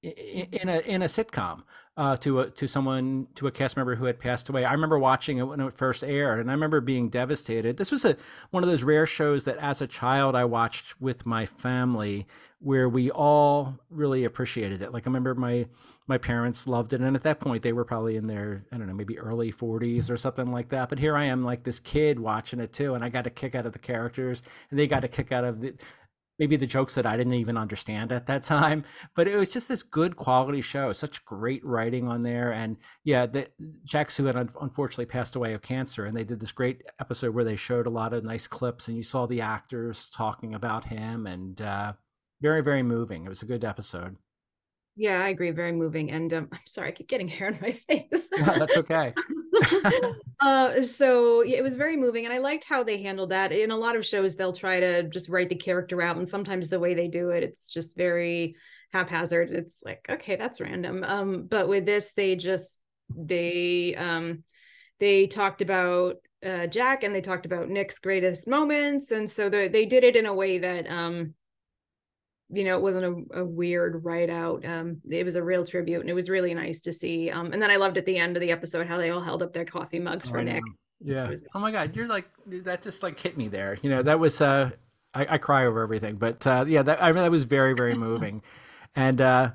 [SPEAKER 1] in a in a sitcom uh, to a, to someone to a cast member who had passed away. I remember watching it when it first aired, and I remember being devastated. This was a one of those rare shows that, as a child, I watched with my family, where we all really appreciated it. Like I remember my my parents loved it, and at that point, they were probably in their I don't know maybe early 40s or something like that. But here I am, like this kid watching it too, and I got a kick out of the characters, and they got a kick out of the maybe the jokes that I didn't even understand at that <laughs> time. But it was just this good quality show, such great writing on there. And yeah, the, Jack Soo had unfortunately passed away of cancer, and they did this great episode where they showed a lot of nice clips, and you saw the actors talking about him, and uh, very very moving. It was a good episode.
[SPEAKER 2] Yeah, I agree. Very moving. And um, <laughs> I'm sorry, I keep getting hair on my <laughs> face.
[SPEAKER 1] no, that's okay.
[SPEAKER 2] Uh, so yeah, it was very moving, and I liked how they handled that. In a lot of shows, they'll try to just write the character out, and sometimes the way they do it, it's just very haphazard. It's like, okay, that's random. Um, but with this, they just they um they talked about uh, Jack and they talked about Nick's greatest moments, and so they they did it in a way that um you know, it wasn't a, a weird write out. Um, it was a real tribute, and it was really nice to see. Um, and then I loved at the end of the episode how they all held up their coffee mugs oh, for Nick.
[SPEAKER 1] Yeah. Was... oh my God, you're like that. Just like hit me there. You know, that was. Uh, I, I cry over everything, but uh, yeah, that I mean that was very very <laughs> moving, and uh,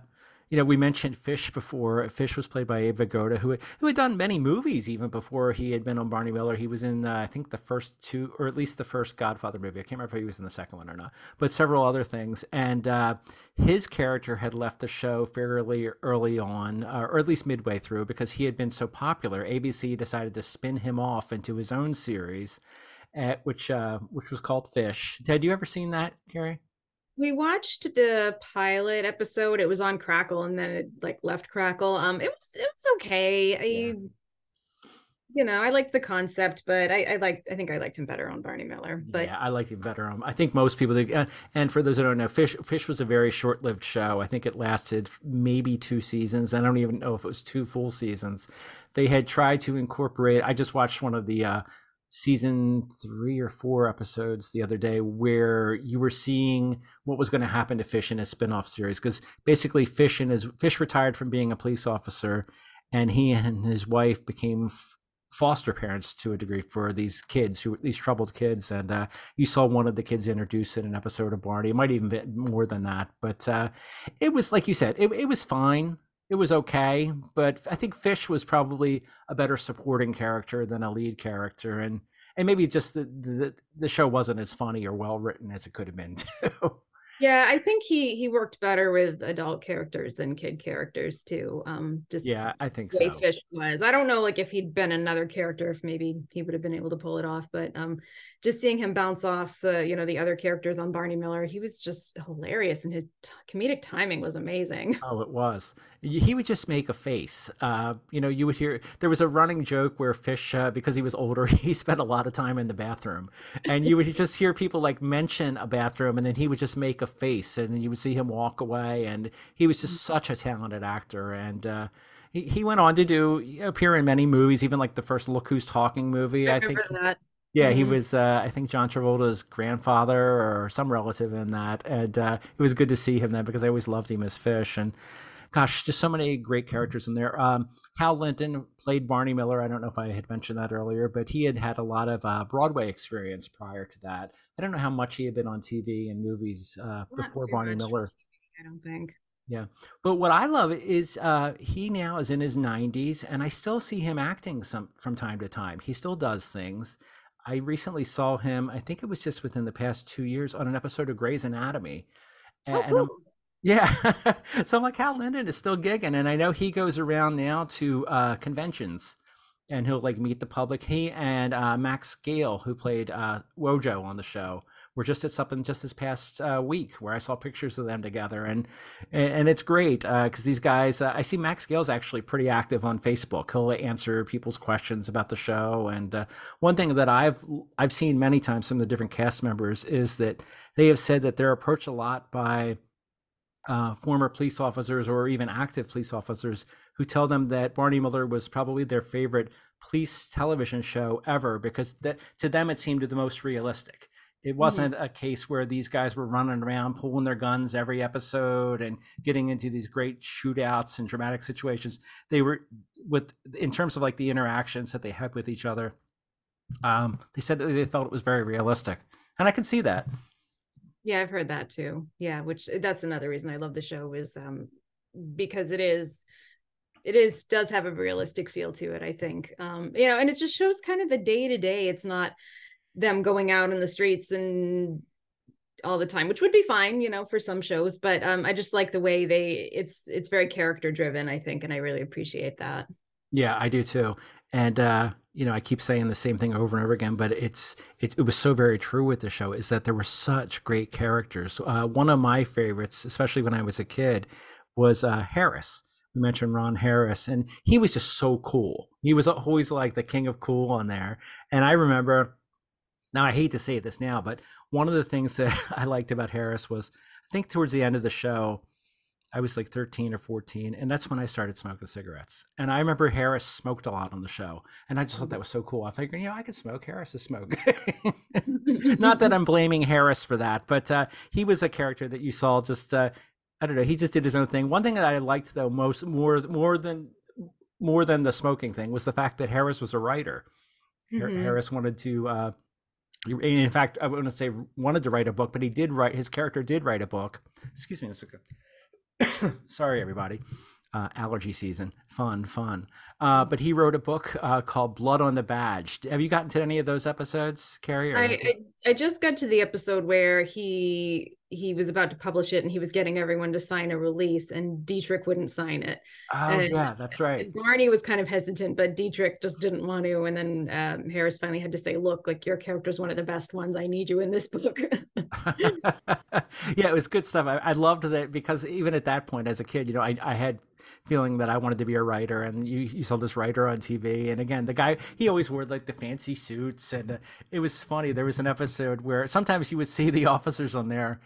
[SPEAKER 1] you know, we mentioned Fish before. Fish was played by Abe Vigoda, who who had done many movies even before he had been on Barney Miller. He was in, uh, I think, the first two, or at least the first Godfather movie. I can't remember if he was in the second one or not, but several other things. And uh, his character had left the show fairly early on, uh, or at least midway through, because he had been so popular. ABC decided to spin him off into his own series, at, which uh, which was called Fish. Had you ever seen that, Kerry?
[SPEAKER 2] We watched the pilot episode. It was on crackle and then it like left crackle. Um it was it was okay. I yeah. you know i liked the concept but i i liked i think i liked him better on barney miller but
[SPEAKER 1] yeah i liked him better on i think most people uh, and for those who don't know fish fish was a very short-lived show. I think it lasted maybe two seasons i don't even know if it was two full seasons. They had tried to incorporate i just watched one of the uh season three or four episodes the other day where you were seeing what was going to happen to Fish in his spin-off series because basically Fish and his Fish retired from being a police officer and he and his wife became f- foster parents to a degree for these kids who these troubled kids and uh, you saw one of the kids introduced in an episode of Barney. It might even be more than that but uh, it was like you said it, it was fine it was okay, but I think Fish was probably a better supporting character than a lead character, and and maybe just the the, the show wasn't as funny or well written as it could have been <laughs> too.
[SPEAKER 2] Yeah, I think he he worked better with adult characters than kid characters too. Um,
[SPEAKER 1] just yeah, I think so.
[SPEAKER 2] Fish was. I don't know, like if he'd been another character, if maybe he would have been able to pull it off. But um, just seeing him bounce off the you know the other characters on Barney Miller, he was just hilarious, and his t- comedic timing was amazing.
[SPEAKER 1] Oh, it was. He would just make a face. Uh, you know, you would hear there was a running joke where Fish, uh, because he was older, <laughs> he spent a lot of time in the bathroom, and you would just hear people like mention a bathroom, and then he would just make a face, and you would see him walk away, and he was just such a talented actor, and. Uh, he, he went on to do appear in many movies, even like the first Look Who's Talking movie.
[SPEAKER 2] I,
[SPEAKER 1] I think
[SPEAKER 2] that.
[SPEAKER 1] Yeah, mm-hmm. he was. Uh, I think John Travolta's grandfather or some relative in that, and uh, it was good to see him then because I always loved him as Fish. And gosh, just so many great characters in there. Um, Hal Linden played Barney Miller. I don't know if I had mentioned that earlier, but he had had a lot of uh, Broadway experience prior to that. I don't know how much he had been on TV and movies uh, before Barney Miller.
[SPEAKER 2] I don't think.
[SPEAKER 1] Yeah. But what I love is uh, he now is in his 90s, and I still see him acting some from time to time. He still does things. I recently saw him, I think it was just within the past two years, on an episode of Grey's Anatomy.
[SPEAKER 2] And, oh, cool.
[SPEAKER 1] Yeah. <laughs> so I'm like, Hal Linden is still gigging. And I know he goes around now to uh, conventions and he'll like meet the public. He and uh, Max Gail, who played uh, Wojo on the show, were just at something just this past uh, week where I saw pictures of them together, and and it's great because uh, these guys. Uh, I see Max Gail's actually pretty active on Facebook. He'll answer people's questions about the show, and uh, one thing that I've I've seen many times from the different cast members is that they have said that they're approached a lot by uh, former police officers or even active police officers who tell them that Barney Miller was probably their favorite police television show ever because that to them it seemed the most realistic. It mm-hmm. wasn't mm-hmm. a case where these guys were running around pulling their guns every episode and getting into these great shootouts and dramatic situations. They were with in terms of like the interactions that they had with each other. Um, they said that they felt it was very realistic, and I can see that.
[SPEAKER 2] Yeah, I've heard that too. Yeah, which eh, that's another reason I love the show is um because it is it is does have a realistic feel to it, I think. Um, you know, and it just shows kind of the day to day. It's not them going out in the streets and all the time, which would be fine, you know, for some shows, but um I just like the way they it's it's very character driven, I think, and I really appreciate that.
[SPEAKER 1] Yeah, I do too. And uh you know, I keep saying the same thing over and over again, but it's it, it was so very true with the show is that there were such great characters. Uh, one of my favorites, especially when I was a kid, was uh, Harris. We mentioned Ron Harris, and he was just so cool. He was always like the king of cool on there. And I remember, now I hate to say this now, but one of the things that <laughs> I liked about Harris was, I think towards the end of the show, I was like 13 or 14, and that's when I started smoking cigarettes. And I remember Harris smoked a lot on the show, and I just thought that was so cool. I figured, you know, I could smoke. Harris is smoke. <laughs> Not that I'm blaming Harris for that, but uh, he was a character that you saw just, uh, I don't know, he just did his own thing. One thing that I liked though most more more than more than the smoking thing was the fact that Harris was a writer. Mm-hmm. Harris wanted to. Uh, in fact, I want to say wanted to write a book, but he did write. His character did write a book. Excuse me, a <coughs> Sorry, everybody. Uh, allergy season. Fun, fun. Uh, but he wrote a book uh, called Blood on the Badge. Have you gotten to any of those episodes, Kerry?
[SPEAKER 2] Or... I, I, I just got to the episode where he he was about to publish it and he was getting everyone to sign a release and Dietrich wouldn't sign it.
[SPEAKER 1] Oh
[SPEAKER 2] and,
[SPEAKER 1] yeah, that's right.
[SPEAKER 2] Barney was kind of hesitant, but Dietrich just didn't want to. And then um, Harris finally had to say, "Look, like your character's one of the best ones. I need you in this book." <laughs>
[SPEAKER 1] yeah, it was good stuff. I, I loved that because even at that point, as a kid, you know, I, I had feeling that I wanted to be a writer, and you, you saw this writer on TV. And again, the guy he always wore like the fancy suits, and uh, it was funny. There was an episode where sometimes you would see the <laughs> officers on there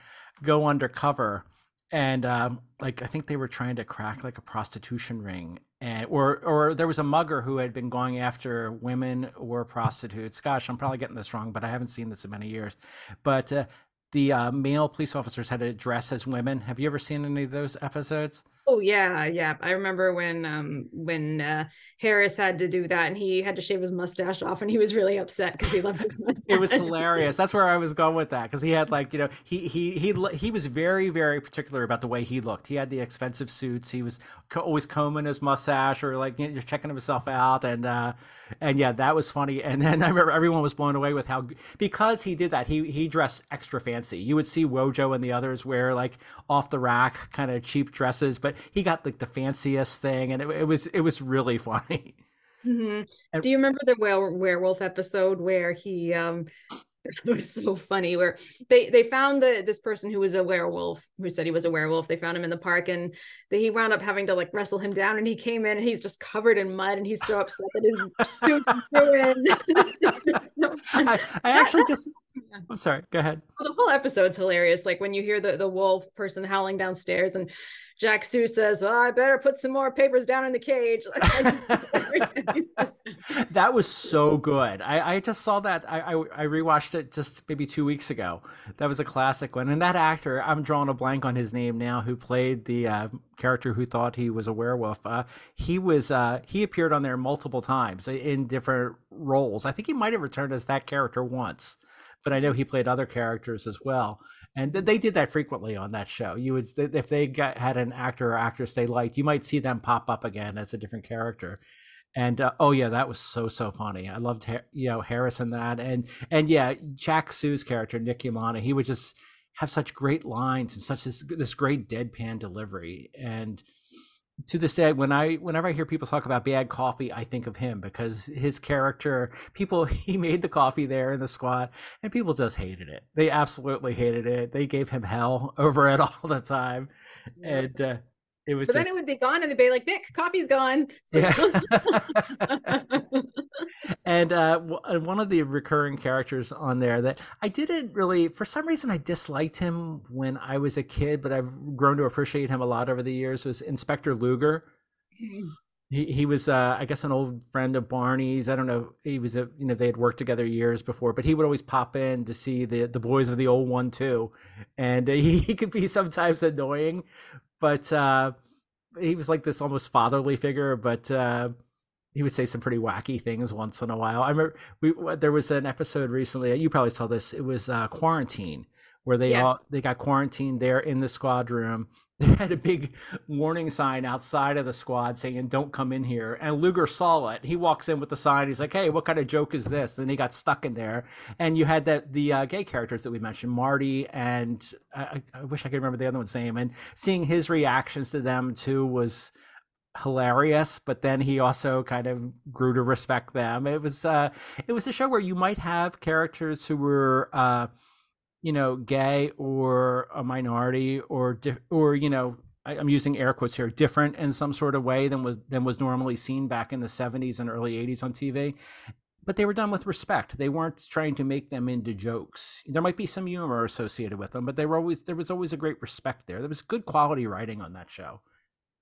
[SPEAKER 1] go undercover and um, like I think they were trying to crack like a prostitution ring, and or or there was a mugger who had been going after women or prostitutes. Gosh, I'm probably getting this wrong, but I haven't seen this in many years. But uh, the uh, male police officers had to dress as women. Have you ever seen any of those episodes?
[SPEAKER 2] Oh yeah, yeah. I remember when um when uh Harris had to do that and he had to shave his mustache off and he was really upset because he loved his mustache. <laughs>
[SPEAKER 1] it was hilarious. That's where I was going with that because he had like you know he he he he was very very particular about the way he looked. He had the expensive suits. He was co- always combing his mustache or like you know, checking himself out and uh and yeah that was funny. And then <laughs> I remember everyone was blown away with how because he did that he he dressed extra fancy. You would see Wojo and the others wear like off the rack kind of cheap dresses, but he got like the fanciest thing, and it, it was it was really <laughs> funny.
[SPEAKER 2] Mm-hmm. And, Do you remember the werewolf episode where he um <laughs> it was so funny where they they found the this person who was a werewolf who said he was a werewolf they found him in the park and he wound up having to like wrestle him down and he came in and he's just covered in mud and he's so upset that his suit ruined <laughs>
[SPEAKER 1] I, I actually just i'm sorry go ahead
[SPEAKER 2] well, the whole episode's hilarious like when you hear the the wolf person howling downstairs and Jack Soo says, well, I better put some more papers down in the cage. <laughs> <laughs>
[SPEAKER 1] that was so good. I, I just saw that. I, I, I rewatched it just maybe two weeks ago. That was a classic one. And that actor, I'm drawing a blank on his name now, who played the uh, character who thought he was a werewolf. Uh, he was uh, he appeared on there multiple times in different roles. I think he might have returned as that character once but I know he played other characters as well. And they did that frequently on that show. You would, if they got, had an actor or actress they liked, you might see them pop up again as a different character. And uh, oh yeah, that was so so funny. I loved you know Harris in that, and and yeah, Jack Soo's character Nick Yemana, he would just have such great lines and such this this great deadpan delivery. And to this day when i whenever i hear people talk about bad coffee i think of him because his character people <laughs> he made the coffee there in the squad and people just hated it. They absolutely hated it. They gave him hell <laughs> over it all the time. And uh, it was
[SPEAKER 2] but just... then it would be gone and they'd be like nick coffee's gone so... yeah. <laughs> <laughs>
[SPEAKER 1] and uh, one of the recurring characters on there that i didn't really for some reason i disliked him when i was a kid but i've grown to appreciate him a lot over the years was inspector luger mm. he, he was uh, i guess an old friend of barney's i don't know he was a you know they had worked together years before but he would always pop in to see the the boys of the old one too and <laughs> he, he could be sometimes annoying but uh, he was like this almost fatherly figure, but uh, he would say some pretty wacky things once in a while. I remember we there was an episode recently. You probably saw this. It was uh, quarantine where they yes. all they got quarantined there in the squad room. <laughs> They had a big warning sign outside of the squad saying "Don't come in here." And Luger saw it. He walks in with the sign. He's like, "Hey, what kind of joke is this?" Then he got stuck in there. And you had that the uh, gay characters that we mentioned, Marty, and I, I wish I could remember the other one's name. And seeing his reactions to them too was hilarious but then he also kind of grew to respect them it was uh it was a show where you might have characters who were uh you know, gay or a minority or or you know, I, am using air quotes here, different in some sort of way than was than was normally seen back in the 70s and early 80s on TV. But they were done with respect. They weren't trying to make them into jokes. There might be some humor associated with them, but they were always there was always a great respect there. There was good quality writing on that show.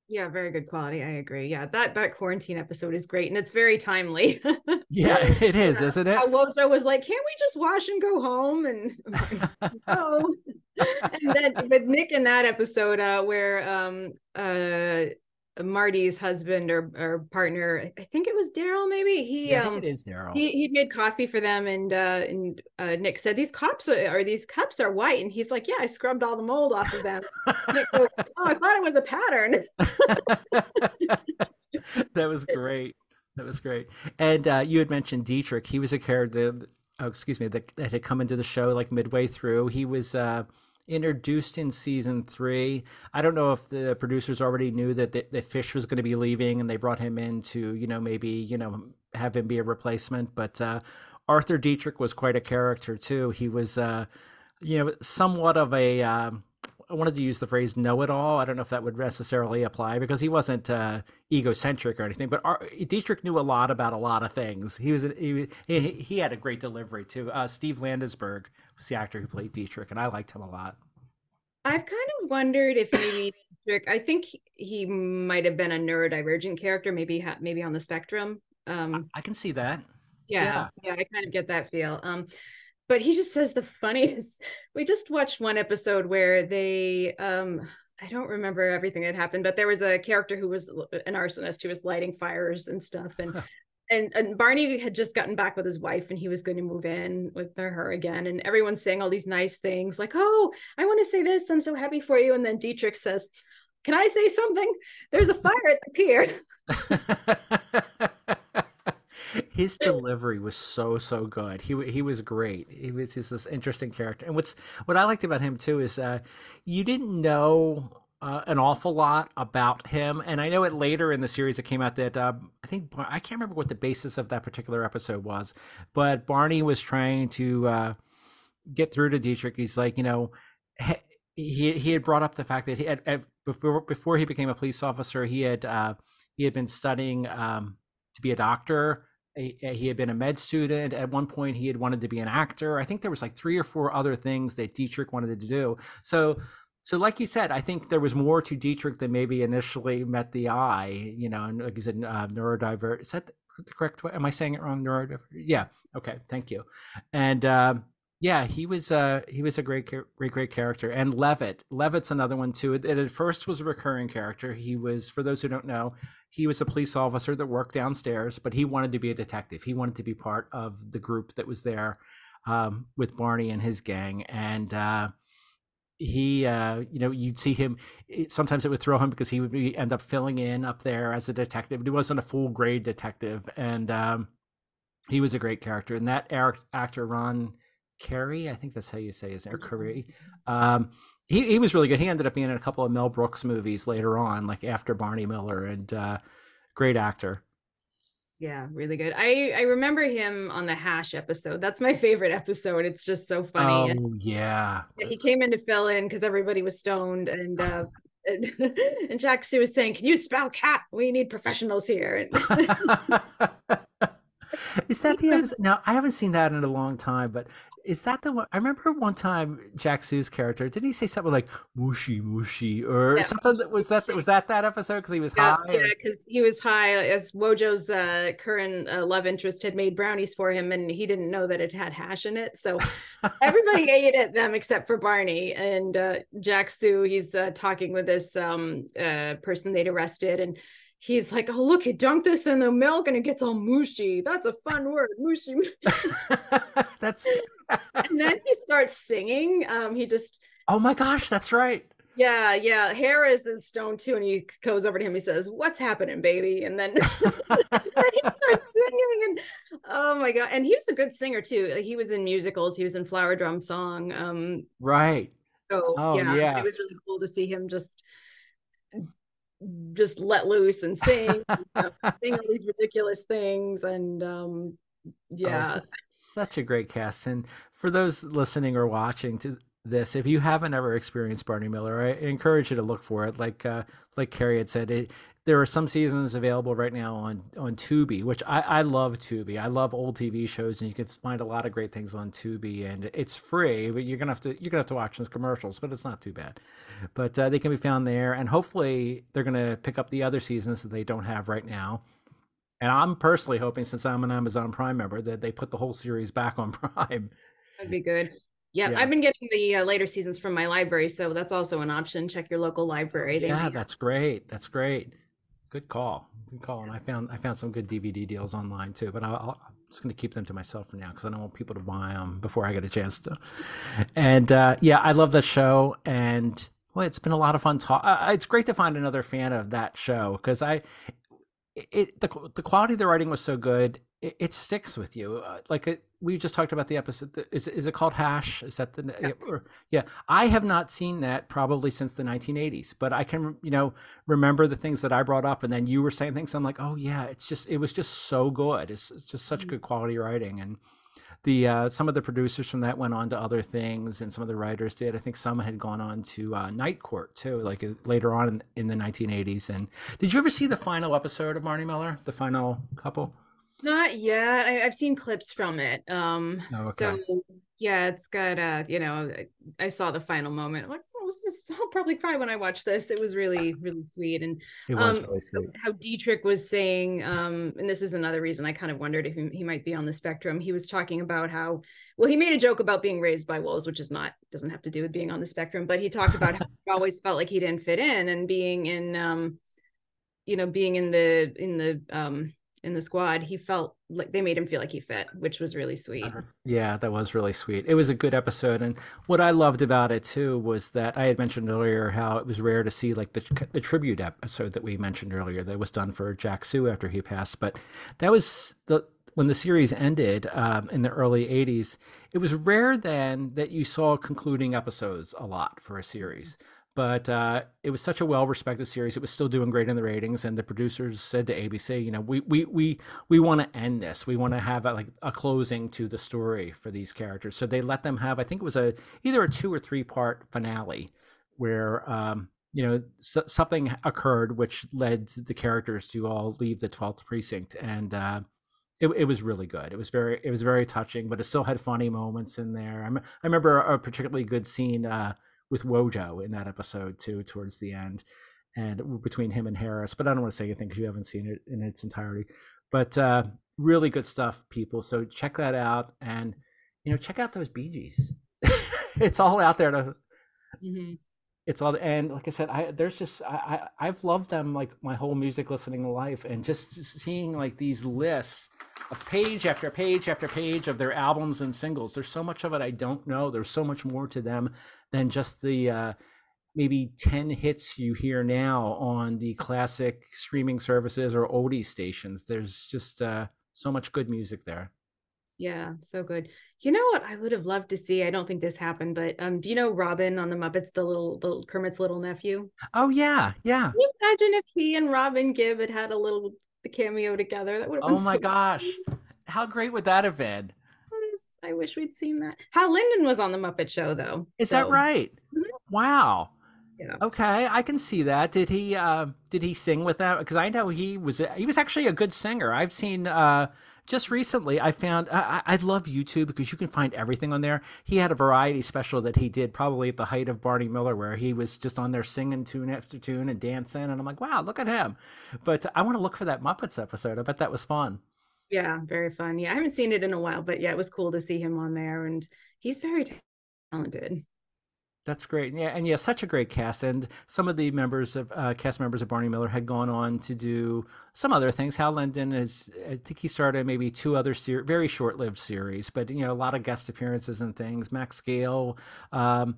[SPEAKER 2] Yeah, very good quality. I agree. Yeah, that that quarantine episode is great and it's very timely. <laughs>
[SPEAKER 1] yeah, <laughs> it is, isn't it?
[SPEAKER 2] Wojo was like, "Can't we just wash and go home?" And <laughs> no. <laughs> and then with Nick in that episode, uh, where um uh Marty's husband or, or partner, I think it was Daryl. Maybe he
[SPEAKER 1] yeah, um, it is Daryl.
[SPEAKER 2] He he made coffee for them, and uh, and uh, Nick said these cups are, or these cups are white, and he's like, yeah, I scrubbed all the mold off of them. Nick goes, oh, I thought it was a pattern.
[SPEAKER 1] that was great. That was great. And uh, you had mentioned Dietrich. He was a character. Oh, excuse me. That, that had come into the show like midway through. He was. Uh, introduced in season three. I don't know if the producers already knew that the, the Fish was going to be leaving and they brought him in to, you know, maybe, you know, have him be a replacement. But uh, Arthur Dietrich was quite a character too. He was, uh, you know, somewhat of a. Um, I wanted to use the phrase "know it all." I don't know if that would necessarily apply because he wasn't uh, egocentric or anything, but Ar- Dietrich knew a lot about a lot of things. He was he he, he had a great delivery too. Uh, Steve Landesberg was the actor who played Dietrich, and I liked him a lot.
[SPEAKER 2] I've kind of wondered if maybe Dietrich. I think he might have been a neurodivergent character, maybe ha- maybe on the spectrum. Um,
[SPEAKER 1] I, I can see that.
[SPEAKER 2] Yeah, yeah, yeah, I kind of get that feel. Um, but he just says the funniest. <laughs> We just watched one episode where they um I don't remember everything that happened, but there was a character who was an arsonist who was lighting fires and stuff. And <laughs> and and Barney had just gotten back with his wife and he was going to move in with her again. And everyone's saying all these nice things like, "Oh, I want to say this. I'm so happy for you." And then Dietrich says, "Can I say something? There's a fire at the pier." <laughs>
[SPEAKER 1] his delivery was so so good. He he was great. He was he's this interesting character. And what's what I liked about him too is uh, you didn't know uh, an awful lot about him, and I know it later in the series it came out that uh, I think I can't remember what the basis of that particular episode was, but Barney was trying to uh, get through to Dietrich. He's like, you know, he he had brought up the fact that he had before before he became a police officer, he had uh, he had been studying um, to be a doctor he had been a med student. At one point he had wanted to be an actor. I think there was like three or four other things that dietrich wanted to do. So so like you said i think there was more to dietrich than maybe initially met the eye you know and like you said uh, neurodiverse is that the correct way? Am i saying it wrong? Neurodiverse yeah. Okay thank you. And um, yeah, he was uh he was a great great great character. And Levitt, Levitt's another one too. It, it, at first was a recurring character. He was for those who don't know, he was a police officer that worked downstairs, but he wanted to be a detective. He wanted to be part of the group that was there um, with Barney and his gang. And uh, he, uh, you know, you'd see him. Sometimes it would throw him because he would be, end up filling in up there as a detective. He wasn't a full grade detective, and um, he was a great character. And that actor Ron Carey, I think that's how you say his name, Carey. Um, he he was really good. He ended up being in a couple of Mel Brooks movies later on, like after Barney Miller, and uh, great actor.
[SPEAKER 2] Yeah, really good. I I remember him on the Hash episode. That's my favorite episode. It's just so funny. Oh
[SPEAKER 1] and, yeah.
[SPEAKER 2] He came in to fill in because everybody was stoned, and uh, and, <laughs> <laughs> and Jack Soo was saying, "Can you spell cat? We need professionals here." <laughs>
[SPEAKER 1] Is that the episode? No, I haven't seen that in a long time, but is that the one? I remember one time Jack Soo's character didn't he say something like "mushy mushy" or yeah. something? That, was that was that that episode because he was
[SPEAKER 2] yeah,
[SPEAKER 1] high?
[SPEAKER 2] Yeah, because he was high. As Wojo's uh, current uh, love interest had made brownies for him, and he didn't know that it had hash in it. So everybody <laughs> ate at them except for Barney and uh, Jack Soo. He's uh, talking with this um, uh, person they'd arrested, and he's like, "Oh, look, he dunked this in the milk and it gets all mushy. That's a fun word, mushy." <laughs>
[SPEAKER 1] That's. <laughs>
[SPEAKER 2] and then he starts singing. Um, he just.
[SPEAKER 1] Oh my gosh, that's right.
[SPEAKER 2] Yeah, yeah. Harris is stoned too, and he goes over to him. He says, "What's happening, baby?" And then, <laughs> he starts singing, and oh my god! And he was a good singer too. He was in musicals. He was in Flower Drum Song. Um,
[SPEAKER 1] right.
[SPEAKER 2] So oh, yeah, yeah, it was really cool to see him just just let loose and sing, you <laughs> know, sing all these ridiculous things, and um, oh, yeah, oh,
[SPEAKER 1] such a great cast. And for those listening or watching to this, if you haven't ever experienced Barney Miller, I encourage you to look for it. Like uh, like Kerry had said, it there are some seasons available right now on on Tubi, which I, I love Tubi. I love old TV shows, and you can find a lot of great things on Tubi, and it's free. But you're gonna have to you're gonna have to watch those commercials, but it's not too bad. But uh, they can be found there, and hopefully they're gonna pick up the other seasons that they don't have right now. And I'm personally hoping, since I'm an Amazon Prime member, that they put the whole series back on <laughs> Prime.
[SPEAKER 2] That'd be good. Yeah, yeah. I've been getting the uh, later seasons from my library, so that's also an option. Check your local library.
[SPEAKER 1] They yeah, that's great. That's great. Good call. Good call. And I found I found some good DVD deals online too, but I'll, I'm just going to keep them to myself for now because I don't want people to buy them before I get a chance to. And uh, yeah, I love that show, and well, it's been a lot of fun. Talk. Uh, it's great to find another fan of that show because I, it the the quality of the writing was so good, it, it sticks with you. Uh, like it, we just talked about the episode. Is is it called Hash? Is that the yeah. Or, yeah? I have not seen that probably since the 1980s, but I can you know remember the things that I brought up, and then you were saying things. I'm like, oh yeah, it's just it was just so good. It's, it's just such mm-hmm. good quality writing, and the uh, some of the producers from that went on to other things, and some of the writers did. I think some had gone on to uh, Night Court too, like uh, later on in, in the 1980s. And did you ever see the final episode of Barney Miller, the final couple?
[SPEAKER 2] Not yet. I, have seen clips from it. Um, oh, okay. so yeah, it's got uh, you know, I saw the final moment. Oh, is, I'll probably cry when I watch this. It was really, really sweet. And
[SPEAKER 1] it was um, really sweet.
[SPEAKER 2] How Dietrich was saying, um, and this is another reason I kind of wondered if he, he might be on the spectrum. He was talking about how, well, he made a joke about being raised by wolves, which is not, doesn't have to do with being on the spectrum, but he talked about how he always felt like he didn't fit in and being in, um, you know, being in the, in the, um, in the squad, he felt like they made him feel like he fit, which was really sweet.
[SPEAKER 1] Yeah, that was really sweet. It was a good episode, and what I loved about it too was that I had mentioned earlier how it was rare to see like the the tribute episode that we mentioned earlier that was done for Jack Soo after he passed, but that was the when the series ended um, in the early 80s, it was rare then that you saw concluding episodes a lot for a series but uh, it was such a well-respected series. It was still doing great in the ratings, and the producers said to ABC, "You know, we we we we want to end this. We want to have a, like a closing to the story for these characters." So they let them have, I think it was a either a two or three part finale, where um, you know so, something occurred which led the characters to all leave the 12th precinct, and uh, it, it was really good. It was very it was very touching, but it still had funny moments in there. I, I remember a particularly good scene. Uh, with Wojo in that episode too, towards the end, and between him and Harris. But I don't want to say anything because you haven't seen it in its entirety. But uh, really good stuff, people. So check that out, and you know, check out those Gees. <laughs> it's all out there to. Mm-hmm. It's all and like I said, I there's just I, I I've loved them like my whole music listening life, and just seeing like these lists of page after page after page of their albums and singles. There's so much of it I don't know. There's so much more to them than just the uh, maybe 10 hits you hear now on the classic streaming services or oldie stations. There's just uh, so much good music there.
[SPEAKER 2] Yeah, so good. You know what I would have loved to see? I don't think this happened, but um, do you know Robin on the Muppets, the little the Kermit's little nephew?
[SPEAKER 1] Oh yeah, yeah. Can
[SPEAKER 2] you imagine if he and Robin Gibb had had a little cameo together? That would have been.
[SPEAKER 1] Oh my so gosh. <laughs> How great would that have been?
[SPEAKER 2] I wish we'd seen that. Hal Linden was on the Muppet Show though.
[SPEAKER 1] Is so. that right? Mm-hmm. Wow. Yeah. Okay, I can see that. Did he uh did he sing with that? Because I know he was he was actually a good singer. I've seen uh just recently I found I, I love YouTube because you can find everything on there. He had a variety special that he did probably at the height of Barney Miller, where he was just on there singing tune after tune and dancing, and I'm like, wow, look at him. But I want to look for that Muppets episode. I bet that was fun.
[SPEAKER 2] Yeah, very fun. Yeah, I haven't seen it in a while, but yeah, it was cool to see him on there, and he's very talented.
[SPEAKER 1] That's great. Yeah, and yeah, such a great cast. And some of the members of uh, cast members of Barney Miller had gone on to do some other things. Hal Linden is, I think he started maybe two other ser- very short-lived series, but you know, a lot of guest appearances and things. Max Gail, um,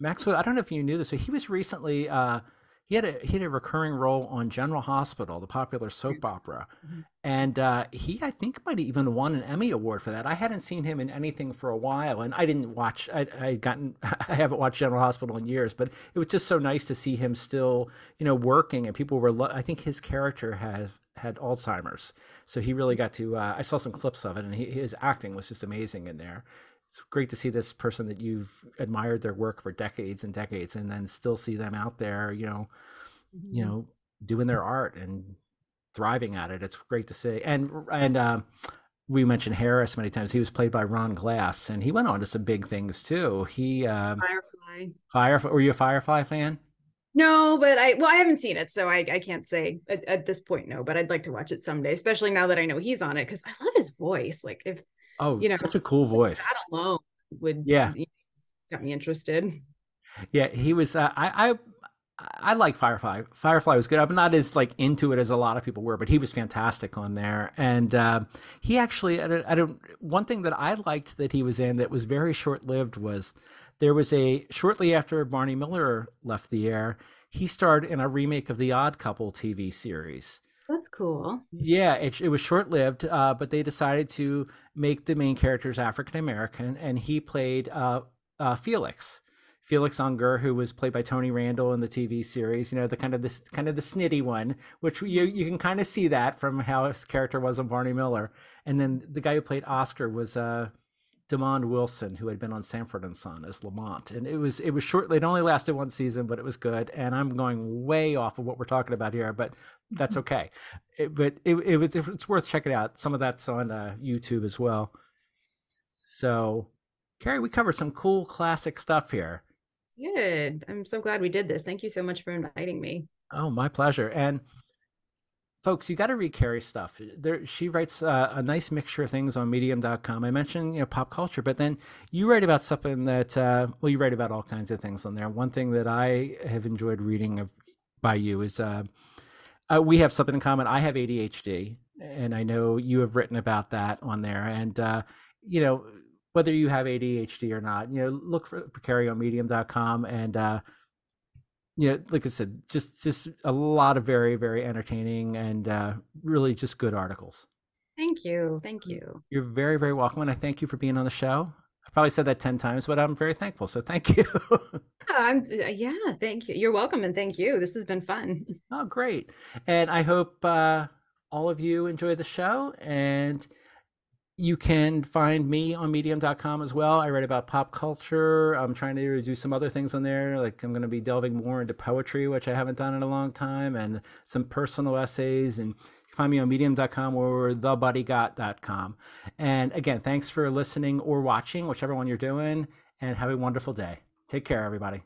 [SPEAKER 1] Maxwell. I don't know if you knew this, but he was recently. Uh, he had a he had a recurring role on General Hospital, the popular soap opera, mm-hmm. and uh, he I think might have even won an Emmy award for that. I hadn't seen him in anything for a while, and I didn't watch. I I gotten <laughs> I haven't watched General Hospital in years, but it was just so nice to see him still you know working, and people were. Lo- I think his character has had Alzheimer's, so he really got to. Uh, I saw some clips of it, and he, his acting was just amazing in there it's great to see this person that you've admired their work for decades and decades and then still see them out there you know mm-hmm. you know doing their art and thriving at it it's great to see and and um, we mentioned harris many times he was played by ron glass and he went on to some big things too he um,
[SPEAKER 2] firefly
[SPEAKER 1] firefly were you a firefly fan
[SPEAKER 2] no, but I well, I haven't seen it, so I, I can't say at, at, this point no. But I'd like to watch it someday, especially now that I know he's on it because I love his voice. Like if
[SPEAKER 1] Oh, you know, such a cool voice.
[SPEAKER 2] That alone would
[SPEAKER 1] yeah
[SPEAKER 2] you know, got me interested.
[SPEAKER 1] Yeah, he was. Uh, I I I like Firefly. Firefly was good. I'm not as like into it as a lot of people were, but he was fantastic on there. And uh, he actually, I don't, I don't. One thing that I liked that he was in that was very short lived was there was a shortly after Barney Miller left the air, he starred in a remake of the Odd Couple TV series.
[SPEAKER 2] That's cool.
[SPEAKER 1] Yeah, it, it was short lived, uh, but they decided to make the main characters African American, and he played uh, uh, Felix. Felix Unger, who was played by Tony Randall in the TV series, you know, the kind of this kind of the snitty one, which you you can kind of see that from how his character was on Barney Miller. And then the guy who played Oscar was uh, Demond Wilson, who had been on Sanford and Son as Lamont, and it was it was short. It only lasted one season, but it was good. And I'm going way off of what we're talking about here, but that's <laughs> okay. It, but it, it was it's worth checking out. Some of that's on uh, YouTube as well. So, Kerry, we covered some cool classic stuff here.
[SPEAKER 2] Good. I'm so glad we did this. Thank you so much for inviting me.
[SPEAKER 1] Oh, my pleasure. And folks, you got to read Kerry's stuff. There, she writes uh, a nice mixture of things on Medium.com. I mentioned you know pop culture, but then you write about something that uh, well, you write about all kinds of things on there. One thing that I have enjoyed reading of, by you is uh, uh, we have something in common. I have ADHD, and I know you have written about that on there. And uh, you know whether you have ADHD or not, you know, look for, for Carrie on Medium.com and. Uh, know, like I said, just just a lot of very very entertaining and uh, really just good articles.
[SPEAKER 2] Thank you, thank you.
[SPEAKER 1] You're very very welcome, and I thank you for being on the show. I probably said that ten times, but I'm very thankful. So thank you. <laughs>
[SPEAKER 2] I'm yeah, thank you. You're welcome, and thank you. This has been fun.
[SPEAKER 1] Oh, great! And I hope uh, all of you enjoy the show and you can find me on medium.com as well. I write about pop culture. I'm trying to do some other things on there. Like I'm going to be delving more into poetry, which I haven't done in a long time, and some personal essays. And find me on medium.com or thebuddygott.com. And again, thanks for listening or watching, whichever one you're doing, and have a wonderful day. Take care, everybody.